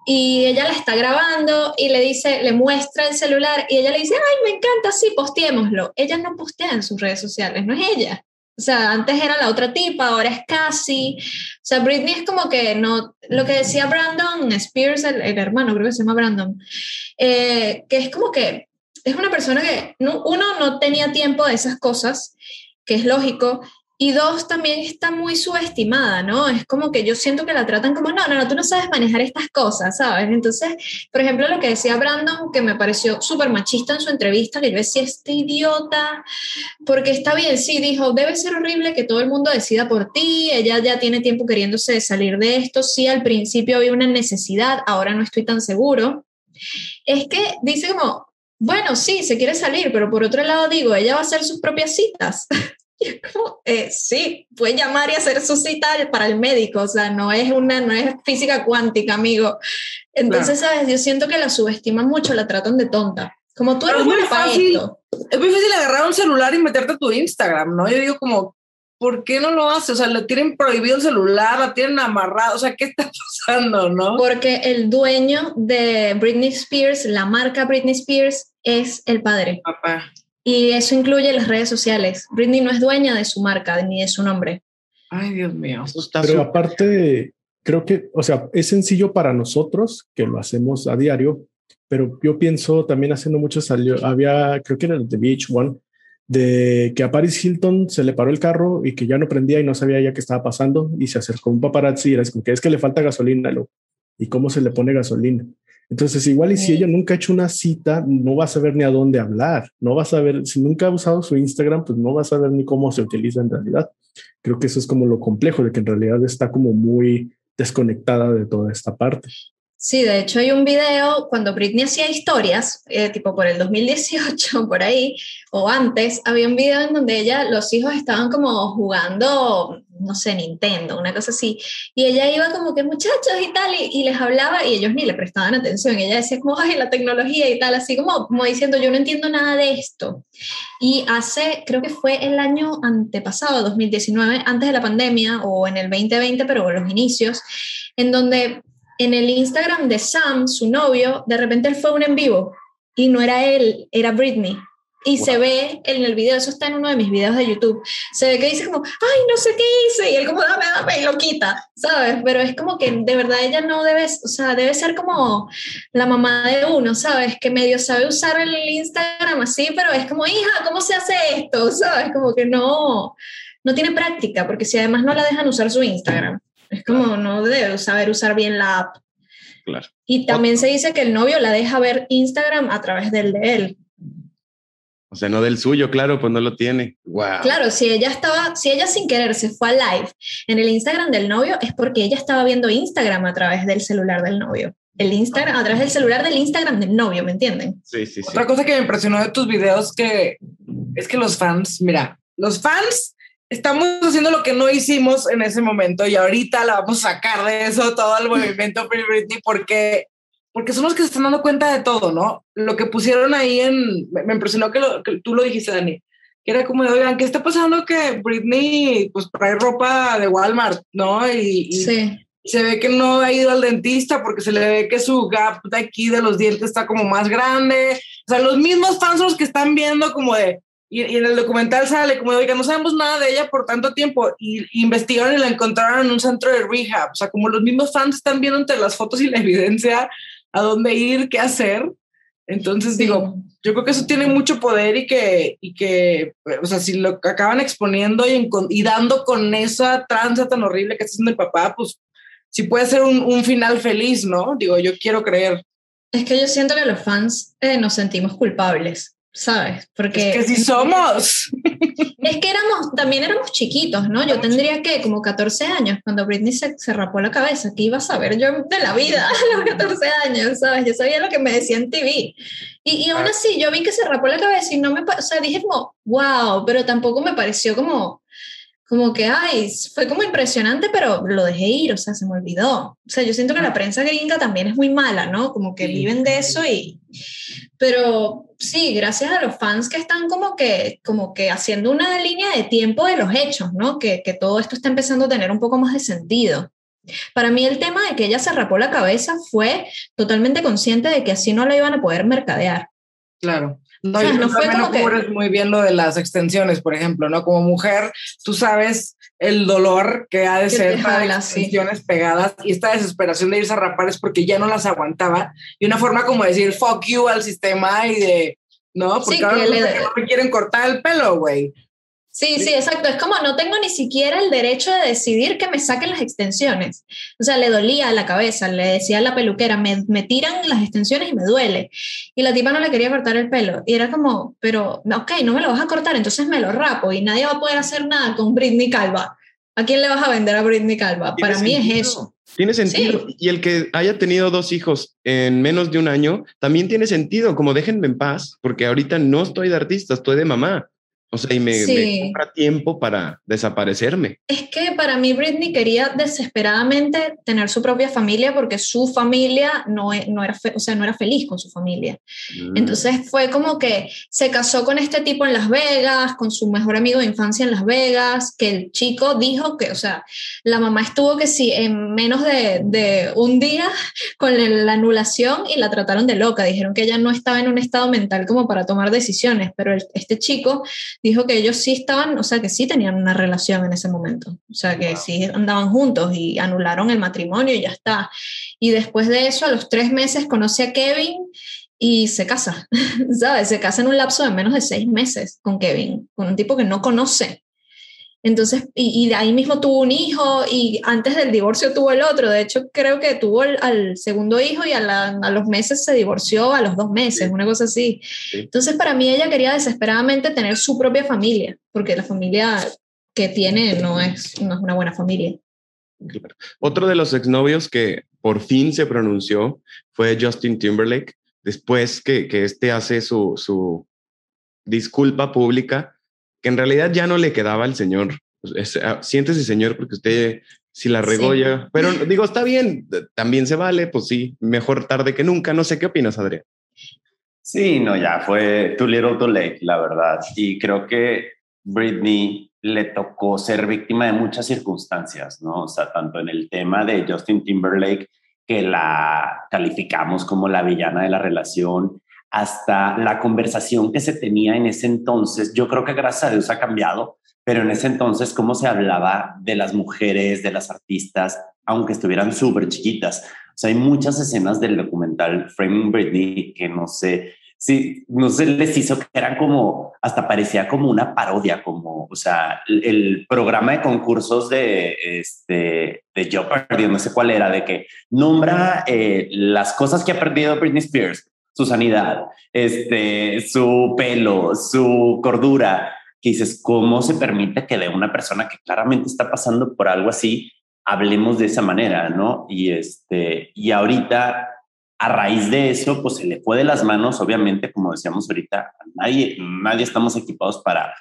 y ella la está grabando y le dice, le muestra el celular y ella le dice, ay, me encanta, sí, posteémoslo. Ella no postea en sus redes sociales, no es ella. O sea, antes era la otra tipa, ahora es Cassie. O sea, Britney es como que no, lo que decía Brandon Spears, el, el hermano, creo que se llama Brandon, eh, que es como que es una persona que no- uno no tenía tiempo de esas cosas, que es lógico, y dos, también está muy subestimada, ¿no? Es como que yo siento que la tratan como, no, no, no, tú no sabes manejar estas cosas, ¿sabes? Entonces, por ejemplo, lo que decía Brandon, que me pareció súper machista en su entrevista, que yo decía, este idiota, porque está bien, sí, dijo, debe ser horrible que todo el mundo decida por ti, ella ya tiene tiempo queriéndose salir de esto, sí, al principio había una necesidad, ahora no estoy tan seguro. Es que dice como, bueno, sí, se quiere salir, pero por otro lado digo, ella va a hacer sus propias citas. Y es como, eh, sí, puede llamar y hacer su cita para el médico, o sea, no es una, no es física cuántica, amigo. Entonces, ¿sabes? Yo siento que la subestiman mucho, la tratan de tonta. Como tú eres es muy fácil. esto. Es muy fácil agarrar un celular y meterte a tu Instagram, ¿no? Yo digo como, ¿por qué no lo hace? O sea, le tienen prohibido el celular, la tienen amarrada, o sea, ¿qué está pasando, no? Porque el dueño de Britney Spears, la marca Britney Spears, es el padre. Papá. Y eso incluye las redes sociales. Britney no es dueña de su marca ni de su nombre. Ay, Dios mío. Eso está Pero aparte, creo que, o sea, es sencillo para nosotros, que lo hacemos a diario, pero yo pienso también haciendo mucho salió, había, creo que era el de Beach One, de que a Paris Hilton se le paró el carro y que ya no prendía y no sabía ya qué estaba pasando y se acercó un paparazzi y era como que es que le falta gasolina, lo, y cómo se le pone gasolina. Entonces, igual y si ella nunca ha hecho una cita, no va a saber ni a dónde hablar, no va a saber, si nunca ha usado su Instagram, pues no va a saber ni cómo se utiliza en realidad. Creo que eso es como lo complejo, de que en realidad está como muy desconectada de toda esta parte. Sí, de hecho hay un video cuando Britney hacía historias, eh, tipo por el 2018, por ahí, o antes, había un video en donde ella, los hijos estaban como jugando, no sé, Nintendo, una cosa así, y ella iba como que muchachos y tal, y, les hablaba y ellos ni le prestaban atención, ella decía como, ay, la tecnología y tal, así como, como diciendo, yo no entiendo nada de esto. Y hace, creo que fue el año antepasado, 2019, antes de la pandemia, o en el 2020, pero en los inicios, en donde en el Instagram de Sam, su novio, de repente él fue un en vivo y no era él, era Britney. Y se ve en el video, eso está en uno de mis videos de YouTube, se ve que dice como, ay, no sé qué hice, y él como, dame, dame, y lo quita, ¿sabes? Pero es como que de verdad ella no debe, o sea, debe ser como la mamá de uno, ¿sabes? Que medio sabe usar el Instagram así, pero es como, hija, ¿cómo se hace esto? ¿Sabes? Como que no, no tiene práctica, porque si además no la dejan usar su Instagram, es como no debe saber usar bien la app. Claro. Y también se dice que el novio la deja ver Instagram a través del de él. O sea, no del suyo, claro, pues no lo tiene. Wow. Claro, si ella estaba, si ella sin querer se fue a live en el Instagram del novio, es porque ella estaba viendo Instagram a través del celular del novio. El Instagram, a través del celular del Instagram del novio, ¿me entienden? Sí, sí, sí. Otra cosa que me impresionó de tus videos que es que los fans, mira, los fans estamos haciendo lo que no hicimos en ese momento y ahorita la vamos a sacar de eso todo el movimiento Free Britney porque porque son los que se están dando cuenta de todo, ¿no? Lo que pusieron ahí en me, me impresionó que, lo, que tú lo dijiste, Dani, que era como de, oigan, ¿qué está pasando que Britney pues trae ropa de Walmart, ¿no? Y, y Sí. se ve que no ha ido al dentista porque se le ve que su gap de aquí de los dientes está como más grande. O sea, los mismos fans los que están viendo como de, y, y en el documental sale como oiga, no sabemos nada de ella por tanto tiempo. Y, y investigaron y la encontraron en un centro de rehab. O sea, como los mismos fans están viendo entre las fotos y la evidencia a dónde ir, qué hacer. Entonces digo, yo creo que eso tiene mucho poder y que, y que o sea, si lo acaban exponiendo y, encon- y dando con esa tranza tan horrible que está haciendo el papá, pues sí puede ser un, un final feliz, ¿no? Digo, yo quiero creer. Es que yo siento que los fans eh, nos sentimos culpables, ¿sabes? Porque Es que sí somos. Es que éramos, también éramos chiquitos, ¿no? Yo tendría que como 14 años cuando Britney se, se rapó la cabeza. ¿Qué iba a saber yo de la vida a los 14 años, ¿sabes? Yo sabía lo que me decía en TV. Y, y aún así, yo vi que se rapó la cabeza y no me, o sea, dije como, wow, pero tampoco me pareció como, como que, ay, fue como impresionante, pero lo dejé ir, o sea, se me olvidó. O sea, yo siento que la prensa gringa también es muy mala, ¿no? Como que viven de eso y... Pero sí, gracias a los fans que están como que, como que haciendo una línea de tiempo de los hechos, ¿no? Que, que todo esto está empezando a tener un poco más de sentido. Para mí el tema de que ella se rapó la cabeza fue totalmente consciente de que así no la iban a poder mercadear. Claro. No, no fue como que... muy bien lo de las extensiones, por ejemplo, ¿no? Como mujer, tú sabes el dolor que ha de ser para extensiones pegadas y esta desesperación de irse a rapar es porque ya no las aguantaba y una forma como decir fuck you al sistema y de, ¿no? Porque ahora le... no me quieren cortar el pelo, güey. Sí, sí, exacto. Es como no tengo ni siquiera el derecho de decidir que me saquen las extensiones. O sea, le dolía la cabeza, le decía a la peluquera, me, me, tiran las extensiones y me duele. Y la tipa no le quería cortar el pelo. Y era como, pero, ok, no me lo vas a cortar, entonces me lo rapo y nadie va a poder hacer nada con Britney Calva. ¿A quién le vas a vender a Britney Calva? Para mí es eso. Tiene sentido. Y el que haya tenido dos hijos en menos de un año, también tiene sentido, como déjenme en paz, porque ahorita no estoy de artista, estoy de mamá. O sea, y me, compra tiempo para desaparecerme. Es que para mí Britney quería desesperadamente tener su propia familia porque su familia no, e, no, era, o sea, no era feliz con su familia. Mm. Entonces fue como que se casó con este tipo en Las Vegas, con su mejor amigo de infancia en Las Vegas, que el chico dijo que, o sea, la mamá estuvo que sí, en menos de, de un día con la anulación y la trataron de loca. Dijeron que ella no estaba en un estado mental como para tomar decisiones, pero este chico dijo que ellos sí estaban, o sea, que sí tenían una relación en ese momento, o sea, que sí andaban juntos y anularon el matrimonio y ya está. Y después de eso, a los tres meses, conoce a Kevin y se casa, ¿sabes? Se casa en un lapso de menos de seis meses con Kevin, con un tipo que no conoce. Entonces, y, de ahí mismo tuvo un hijo y antes del divorcio tuvo el otro. De hecho, creo que tuvo al segundo hijo y a, los meses se divorció, a los dos meses, una cosa así. Entonces, para mí ella quería desesperadamente tener su propia familia, porque la familia que tiene no es, no es una buena familia. Otro de los exnovios que por fin se pronunció fue Justin Timberlake, después que, que este hace su, su disculpa pública que en realidad ya no le quedaba al señor. Es, ah, siéntese, señor, porque usted si la regó ya. Pero digo, está bien, también se vale, pues sí, mejor tarde que nunca. No sé qué opinas, Adrián. Sí, no, ya fue too little too late, la verdad. Y creo que Britney le tocó ser víctima de muchas circunstancias, ¿no? O sea, tanto en el tema de Justin Timberlake, que la calificamos como la villana de la relación, hasta la conversación que se tenía en ese entonces. Yo creo que gracias a Dios ha cambiado, pero en ese entonces cómo se hablaba de las mujeres, de las artistas, aunque estuvieran súper chiquitas. O sea, hay muchas escenas del documental Framing Britney que no sé si no se les hizo que eran como, hasta parecía como una parodia, como, o sea, el, programa de concursos de, este, de Jeopardy, no sé cuál era, de que nombra eh, las cosas que ha perdido Britney Spears su sanidad, este, su pelo, su cordura, que dices, ¿cómo se permite que de una persona que claramente está pasando por algo así, hablemos de esa manera, ¿no? Y, este, y ahorita, a raíz de eso, pues se le fue de las manos, obviamente, como decíamos ahorita, nadie, nadie estamos equipados para,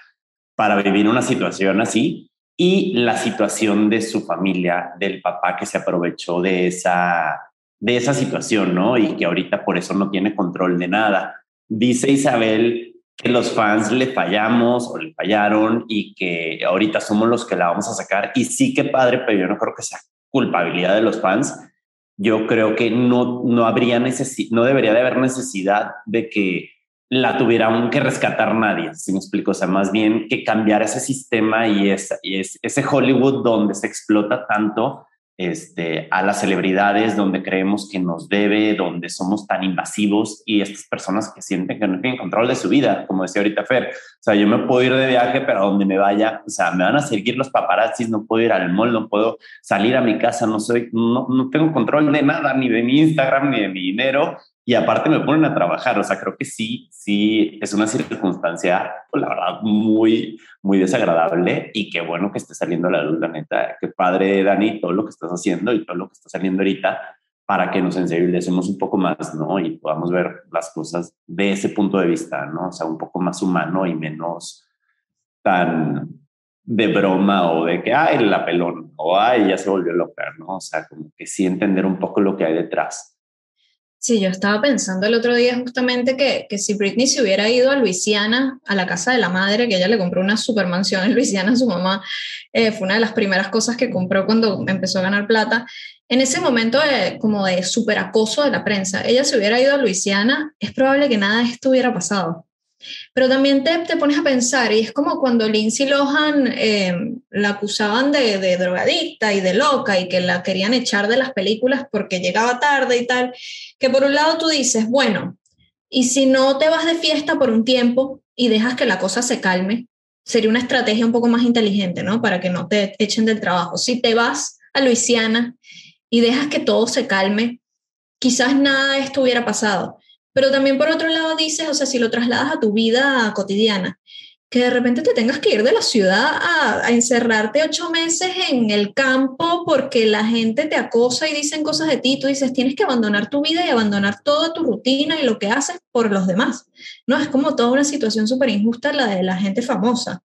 para vivir una situación así. Y la situación de su familia, del papá que se aprovechó de esa, de esa situación, ¿no? Y que ahorita por eso no tiene control de nada. Dice Isabel que los fans le fallamos o le fallaron y que ahorita somos los que la vamos a sacar. Y sí que padre, pero yo no creo que sea culpabilidad de los fans. Yo creo que no, no habría necesidad, no debería de haber necesidad de que la tuvieran que rescatar nadie, si me explico, o sea, más bien que cambiar ese sistema y, y es, ese Hollywood donde se explota tanto, este, a las celebridades donde creemos que nos debe, donde somos tan invasivos y estas personas que sienten que no tienen control de su vida, como decía ahorita Fer. O sea, yo me puedo ir de viaje, pero a donde me vaya, o sea, me van a seguir los paparazzis, no puedo ir al mall, no puedo salir a mi casa, no soy, no, no tengo control de nada, ni de mi Instagram, ni de mi dinero y aparte me ponen a trabajar. O sea, creo que sí, sí es una circunstancia, pues, la verdad, muy, muy desagradable y qué bueno que esté saliendo a la luz, la neta. Qué padre, Dani, todo lo que estás haciendo y todo lo que está saliendo ahorita para que nos sensibilicemos un poco más, ¿no? Y podamos ver las cosas de ese punto de vista, ¿no? O sea, un poco más humano y menos tan de broma o de que, ay, la pelón, o ay, ya se volvió loca, ¿no? O sea, como que sí entender un poco lo que hay detrás. Sí, yo estaba pensando el otro día justamente que, que, si Britney se hubiera ido a Luisiana, a la casa de la madre, que ella le compró una supermansión en Luisiana a su mamá, eh, fue una de las primeras cosas que compró cuando empezó a ganar plata. En ese momento como de superacoso de la prensa, ella se hubiera ido a Luisiana, es probable que nada de esto hubiera pasado. Pero también te, te, pones a pensar, y es como cuando Lindsay Lohan eh, la acusaban de, de, drogadicta y de loca y que la querían echar de las películas porque llegaba tarde y tal, que por un lado tú dices, bueno, y si no te vas de fiesta por un tiempo y dejas que la cosa se calme, sería una estrategia un poco más inteligente, ¿no? Para que no te echen del trabajo. Si te vas a Luisiana y dejas que todo se calme, quizás nada de esto hubiera pasado. Pero también por otro lado dices, o sea, si lo trasladas a tu vida cotidiana, que de repente te tengas que ir de la ciudad a, encerrarte ocho meses en el campo porque la gente te acosa y dicen cosas de ti, tú dices, tienes que abandonar tu vida y abandonar toda tu rutina y lo que haces por los demás. No, es como toda una situación súper injusta la de la gente famosa.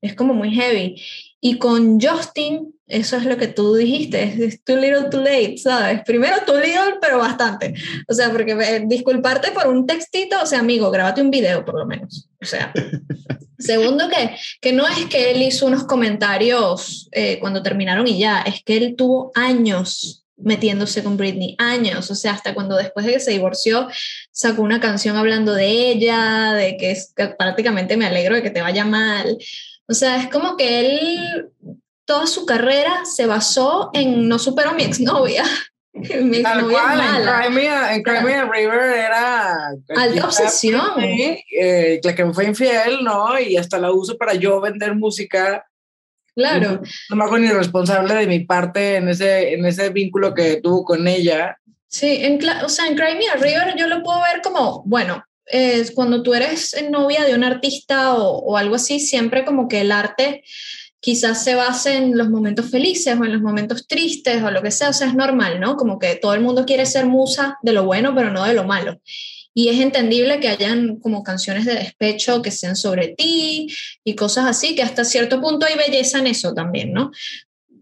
Es como muy heavy. Y con Justin, eso es lo que tú dijiste, es too little too late, ¿sabes? Primero too little, pero bastante. O sea, porque eh, disculparte por un textito, o sea, amigo, grábate un video por lo menos. O sea, segundo que, que no es que él hizo unos comentarios eh, cuando terminaron y ya, es que él tuvo años metiéndose con Britney, años, o sea, hasta cuando después de que se divorció sacó una canción hablando de ella, de que, es, que prácticamente me alegro de que te vaya mal, o sea, es como que él, toda su carrera se basó en no supero a mi exnovia. mi exnovia mala. En Crimea, River era... Alta obsesión. Eh, la que me fue infiel, ¿no? Y hasta la uso para yo vender música. Claro. No, me hago ni responsable de mi parte en ese, en ese vínculo que tuvo con ella. Sí, en, o sea, en Crimea River yo lo puedo ver como, bueno, es cuando tú eres novia de un artista o, o, algo así, siempre como que el arte quizás se base en los momentos felices o en los momentos tristes o lo que sea, o sea, es normal, ¿no? Como que todo el mundo quiere ser musa de lo bueno, pero no de lo malo. Y es entendible que hayan como canciones de despecho que sean sobre ti y cosas así, que hasta cierto punto hay belleza en eso también, ¿no?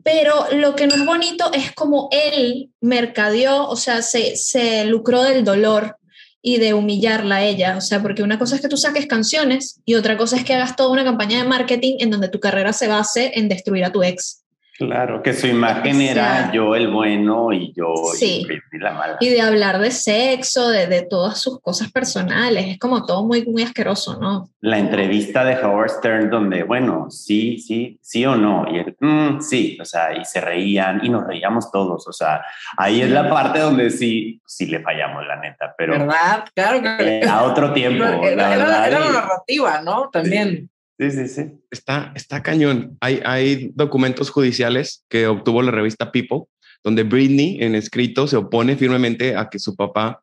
Pero lo que no es bonito es como él mercadeó, o sea, se, se lucró del dolor y de humillarla a ella. O sea, porque una cosa es que tú saques canciones y otra cosa es que hagas toda una campaña de marketing en donde tu carrera se base en destruir a tu ex. Claro, que su imagen era yo el bueno y yo y la mala. Y de hablar de sexo, de, de, todas sus cosas personales, es como todo muy, muy asqueroso, ¿no? La entrevista de Howard Stern donde, bueno, sí, sí, sí o no, y él, mm, sí, o sea, y se reían y nos reíamos todos, o sea, ahí es la parte donde sí, sí le fallamos, la neta, pero... ¿Verdad? Claro que... a otro tiempo, era, la verdad. Era, la narrativa, ¿no? También. Sí, sí, sí. Está, está cañón. Hay, hay documentos judiciales que obtuvo la revista People, donde Britney en escrito se opone firmemente a que su papá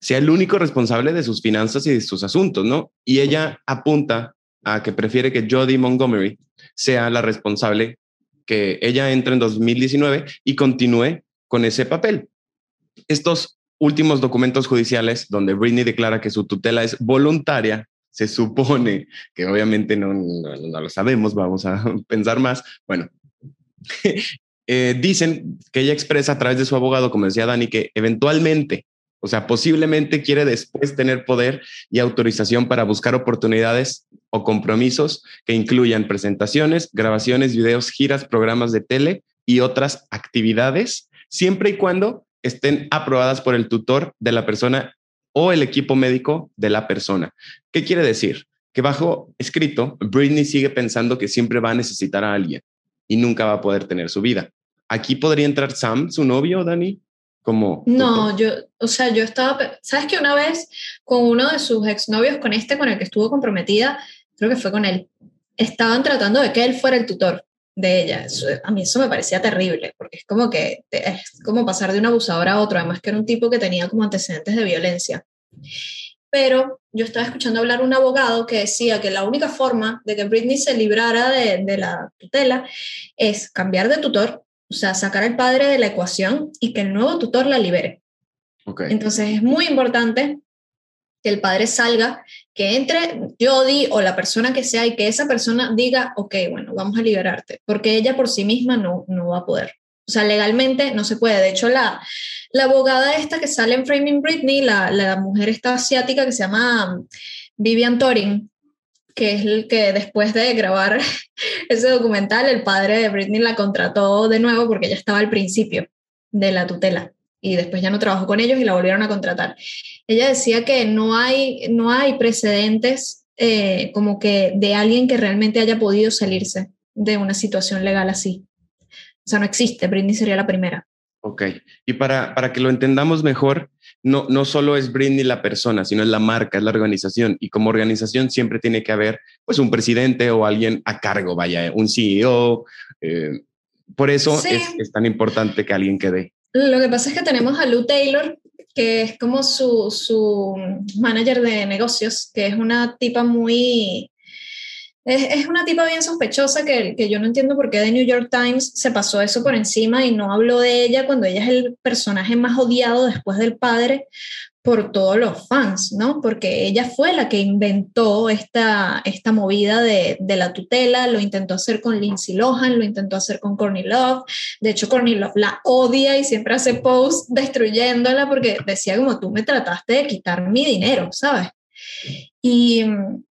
sea el único responsable de sus finanzas y de sus asuntos, ¿no? Y ella apunta a que prefiere que Jodie Montgomery sea la responsable, que ella entre en 2019 y continúe con ese papel. Estos últimos documentos judiciales donde Britney declara que su tutela es voluntaria se supone que obviamente no, no, lo sabemos, vamos a pensar más. Bueno, eh, dicen que ella expresa a través de su abogado, como decía Dani, que eventualmente, o sea, posiblemente quiere después tener poder y autorización para buscar oportunidades o compromisos que incluyan presentaciones, grabaciones, videos, giras, programas de tele y otras actividades, siempre y cuando estén aprobadas por el tutor de la persona o el equipo médico de la persona. ¿Qué quiere decir? Que bajo escrito, Britney sigue pensando que siempre va a necesitar a alguien y nunca va a poder tener su vida. Aquí podría entrar Sam, su novio, Dani, como... No, yo, o sea, yo estaba, ¿sabes que una vez con uno de sus exnovios, con este con el que estuvo comprometida, creo que fue con él, estaban tratando de que él fuera el tutor de ella. a mí eso me parecía terrible, porque es como que es como pasar de un abusador a otro, además que era un tipo que tenía como antecedentes de violencia. Pero yo estaba escuchando hablar un abogado que decía que la única forma de que Britney se librara de, de la tutela es cambiar de tutor, o sea, sacar al padre de la ecuación y que el nuevo tutor la libere. Okay. Entonces es muy importante que el padre salga, que entre Jody o la persona que sea y que esa persona diga, ok, bueno, vamos a liberarte, porque ella por sí misma no, no va a poder. O sea, legalmente no se puede. De hecho, la, la abogada esta que sale en Framing Britney, la, la mujer esta asiática que se llama Vivian Torin, que es el que después de grabar ese documental, el padre de Britney la contrató de nuevo porque ella estaba al principio de la tutela y después ya no trabajó con ellos y la volvieron a contratar. Ella decía que no hay, no hay precedentes eh, como que de alguien que realmente haya podido salirse de una situación legal así. O sea, no existe, Britney sería la primera. Ok, y para, para que lo entendamos mejor, no, no solo es Britney la persona, sino es la marca, es la organización. Y como organización siempre tiene que haber pues un presidente o alguien a cargo, vaya, un CEO. Eh, por eso es, es, tan importante que alguien quede. Lo que pasa es que tenemos a Lou Taylor, que es como su, su manager de negocios, que es una tipa muy... Es, es, una tipa bien sospechosa que, que yo no entiendo por qué The New York Times se pasó eso por encima y no habló de ella cuando ella es el personaje más odiado después del padre, por todos los fans, ¿no? Porque ella fue la que inventó esta, esta movida de, de, la tutela, lo intentó hacer con Lindsay Lohan, lo intentó hacer con Courtney Love, de hecho Courtney Love la odia y siempre hace posts destruyéndola porque decía como tú me trataste de quitar mi dinero, ¿sabes? Y,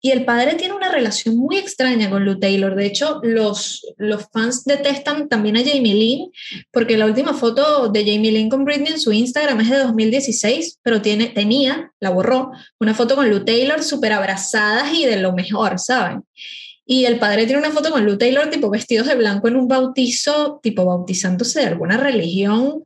el padre tiene una relación muy extraña con Lou Taylor. De hecho, los, los fans detestan también a Jamie Lynn, porque la última foto de Jamie Lynn con Britney en su Instagram es de 2016, pero tiene, tenía, la borró, una foto con Lou Taylor súper abrazadas y de lo mejor, ¿saben? Y el padre tiene una foto con Lou Taylor, tipo vestidos de blanco en un bautizo, tipo bautizándose de alguna religión.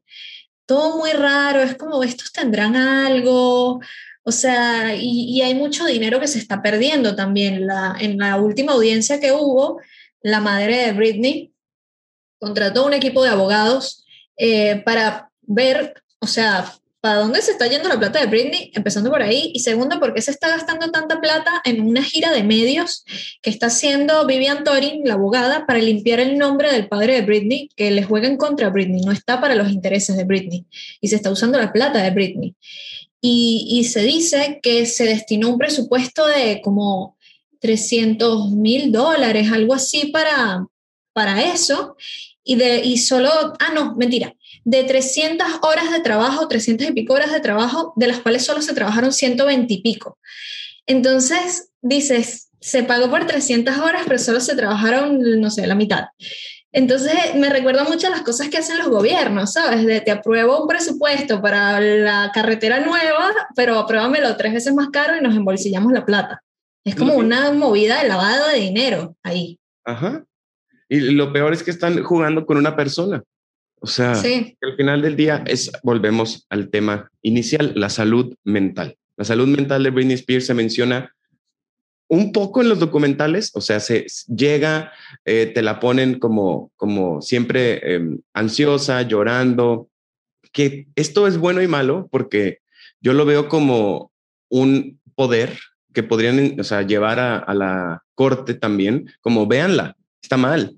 Todo muy raro, es como estos tendrán algo, o sea, y, hay mucho dinero que se está perdiendo también. En la última audiencia que hubo, la madre de Britney contrató un equipo de abogados eh, para ver, o sea, para dónde se está yendo la plata de Britney, empezando por ahí, y segundo, por qué se está gastando tanta plata en una gira de medios que está haciendo Vivian Torin, la abogada, para limpiar el nombre del padre de Britney, que le juega en contra a Britney, no está para los intereses de Britney, y se está usando la plata de Britney y, se dice que se destinó un presupuesto de como 300 mil dólares, algo así para, para eso, y, de, y solo, ah, no, mentira, de 300 horas de trabajo, 300 y pico horas de trabajo, de las cuales solo se trabajaron 120 y pico. Entonces, dices, se pagó por 300 horas, pero solo se trabajaron, no sé, la mitad. Entonces me recuerda mucho a las cosas que hacen los gobiernos, ¿sabes? De te apruebo un presupuesto para la carretera nueva, pero apruébamelo tres veces más caro y nos embolsillamos la plata. Es como una movida de lavado de dinero ahí. Ajá. Y lo peor es que están jugando con una persona. O sea, sí. al final del día es, volvemos al tema inicial, la salud mental. La salud mental de Britney Spears se menciona un poco en los documentales, o sea, se llega, eh, te la ponen como, como siempre eh, ansiosa, llorando, que esto es bueno y malo porque yo lo veo como un poder que podrían, o sea, llevar a, a la corte también, como véanla, está mal,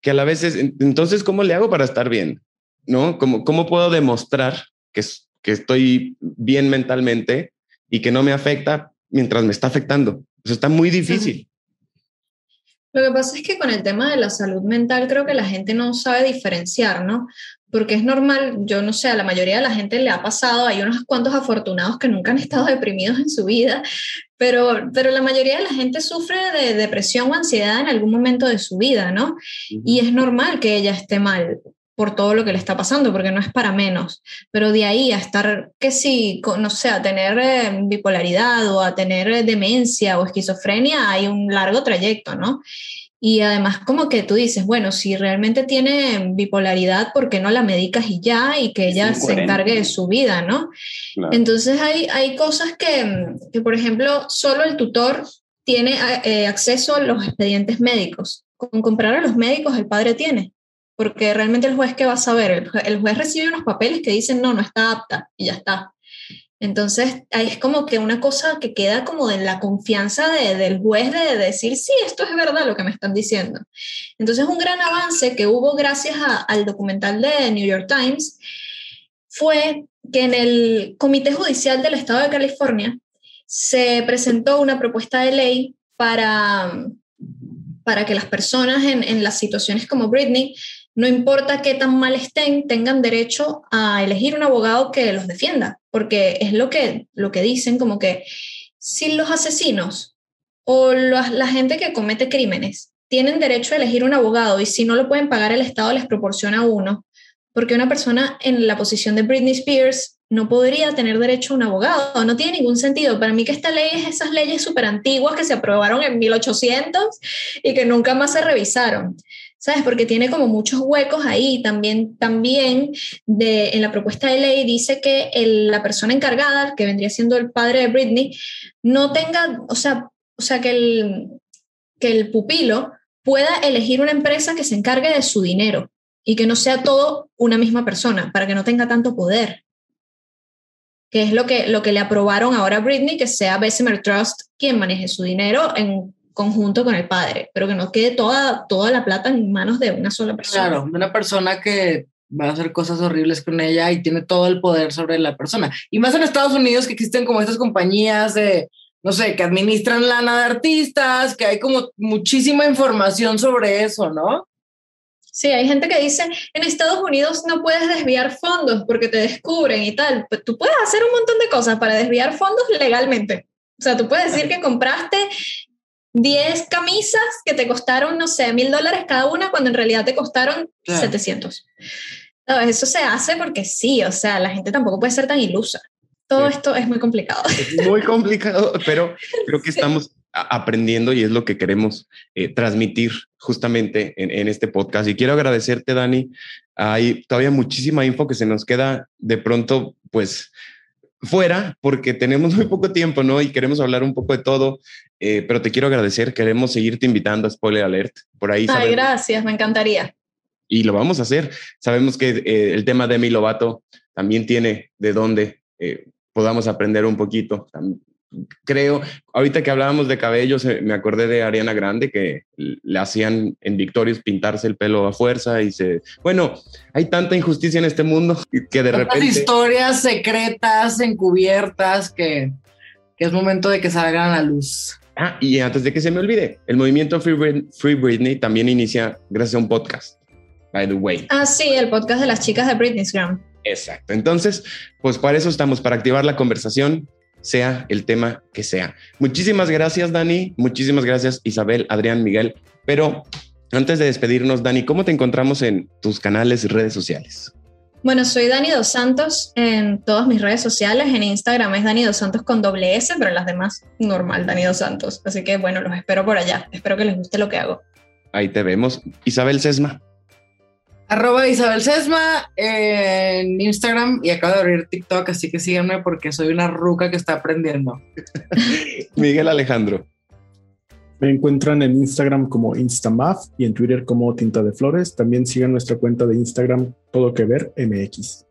que a la vez es, entonces, ¿cómo le hago para estar bien? ¿No? ¿Cómo, cómo puedo demostrar que, que estoy bien mentalmente y que no me afecta mientras me está afectando? Eso está muy difícil. Lo que pasa es que con el tema de la salud mental creo que la gente no sabe diferenciar, ¿no? Porque es normal, yo no sé, a la mayoría de la gente le ha pasado, hay unos cuantos afortunados que nunca han estado deprimidos en su vida, pero, pero la mayoría de la gente sufre de depresión o ansiedad en algún momento de su vida, ¿no? Y es normal que ella esté mal por todo lo que le está pasando, porque no es para menos. Pero de ahí a estar, que sí, no sé, a tener eh, bipolaridad o a tener eh, demencia o esquizofrenia, hay un largo trayecto, ¿no? Y además como que tú dices, bueno, si realmente tiene bipolaridad, ¿por qué no la medicas y ya? Y que ella se encargue de su vida, ¿no? Claro. Entonces hay, hay cosas que, que, por ejemplo, solo el tutor tiene eh, acceso a los expedientes médicos. Con comprar a los médicos el padre tiene porque realmente el juez que va a saber, el, el, juez recibe unos papeles que dicen no, no está apta y ya está. Entonces, ahí es como que una cosa que queda como en la confianza de, del juez de, de, decir, sí, esto es verdad lo que me están diciendo. Entonces, un gran avance que hubo gracias a, al documental de New York Times fue que en el Comité Judicial del Estado de California se presentó una propuesta de ley para, para que las personas en, en las situaciones como Britney, no importa qué tan mal estén, tengan derecho a elegir un abogado que los defienda, porque es lo que, lo que dicen, como que si los asesinos o la gente que comete crímenes tienen derecho a elegir un abogado y si no lo pueden pagar el Estado les proporciona uno, porque una persona en la posición de Britney Spears no podría tener derecho a un abogado, no tiene ningún sentido. Para mí que esta ley es esas leyes súper antiguas que se aprobaron en 1800 y que nunca más se revisaron. ¿Sabes? Porque tiene como muchos huecos ahí. También, también de, en la propuesta de ley dice que la persona encargada, que vendría siendo el padre de Britney, no tenga, o sea, o sea que, el, que el pupilo pueda elegir una empresa que se encargue de su dinero y que no sea todo una misma persona, para que no tenga tanto poder que es lo que, lo que le aprobaron ahora a Britney, que sea Bessemer Trust quien maneje su dinero en conjunto con el padre, pero que no quede toda, toda la plata en manos de una sola persona. Claro, una persona que va a hacer cosas horribles con ella y tiene todo el poder sobre la persona. Y más en Estados Unidos que existen como estas compañías de, no sé, que administran lana de artistas, que hay como muchísima información sobre eso, ¿no? Sí, hay gente que dice, en Estados Unidos no puedes desviar fondos porque te descubren y tal. Pues tú puedes hacer un montón de cosas para desviar fondos legalmente. O sea, tú puedes decir que compraste 10 camisas que te costaron, no sé, mil dólares cada una, cuando en realidad te costaron 700. eso se hace porque sí, o sea, la gente tampoco puede ser tan ilusa. Todo esto es muy complicado. Es muy complicado, pero creo que estamos aprendiendo y es lo que queremos eh, transmitir justamente en, este podcast. Y quiero agradecerte, Dani. Hay todavía muchísima info que se nos queda de pronto, pues, fuera, porque tenemos muy poco tiempo, ¿no? Y queremos hablar un poco de todo, eh, pero te quiero agradecer. Queremos seguirte invitando a Spoiler Alert. Por ahí. Ay, gracias, me encantaría. Y lo vamos a hacer. Sabemos que eh, el tema de mi Lovato también tiene de dónde podamos aprender un poquito creo, ahorita que hablábamos de cabellos, me acordé de Ariana Grande que le hacían en Victorious pintarse el pelo a fuerza y se, bueno, hay tanta injusticia en este mundo que de repente... historias secretas, encubiertas, que, que, es momento de que salgan a la luz. Ah, y antes de que se me olvide, el movimiento Free, Free Britney también inicia gracias a un podcast, by the way. Ah, sí, el podcast de las chicas de Britney's Exacto. Entonces, pues para eso estamos, para activar la conversación, sea el tema que sea. Muchísimas gracias, Dani. Muchísimas gracias, Isabel, Adrián, Miguel. Pero antes de despedirnos, Dani, ¿cómo te encontramos en tus canales y redes sociales? Bueno, soy Dani Dos Santos en todas mis redes sociales. En Instagram es Dani Dos Santos con doble S, pero en las demás normal, Dani Dos Santos. Así que bueno, los espero por allá. Espero que les guste lo que hago. Ahí te vemos. Isabel Sesma. Arroba Isabel Sesma en Instagram y acabo de abrir TikTok, así que síganme porque soy una ruca que está aprendiendo. Miguel Alejandro. Me encuentran en Instagram como Instamaf y en Twitter como Tinta de Flores. También sigan nuestra cuenta de Instagram Todo Que Ver MX.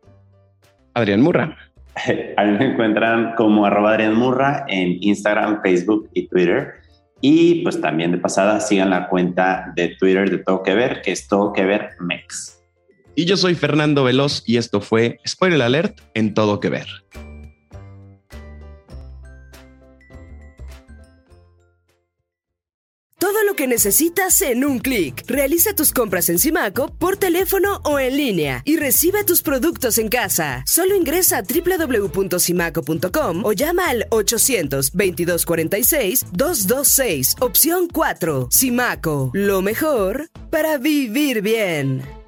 Adrián Murra. A mí me encuentran como arroba Adrián Murra en Instagram, Facebook y Twitter. Y pues también de pasada sigan la cuenta de Twitter de Todo Que Ver, que es Todo Que Ver Mex. Y yo soy Fernando Veloz y esto fue Spoiler Alert en Todo Que Ver. Todo lo que necesitas en un clic. Realiza tus compras en Simaco por teléfono o en línea y recibe tus productos en casa. Solo ingresa a www.simaco.com o llama al 800-2246-226, opción 4. Simaco, lo mejor para vivir bien.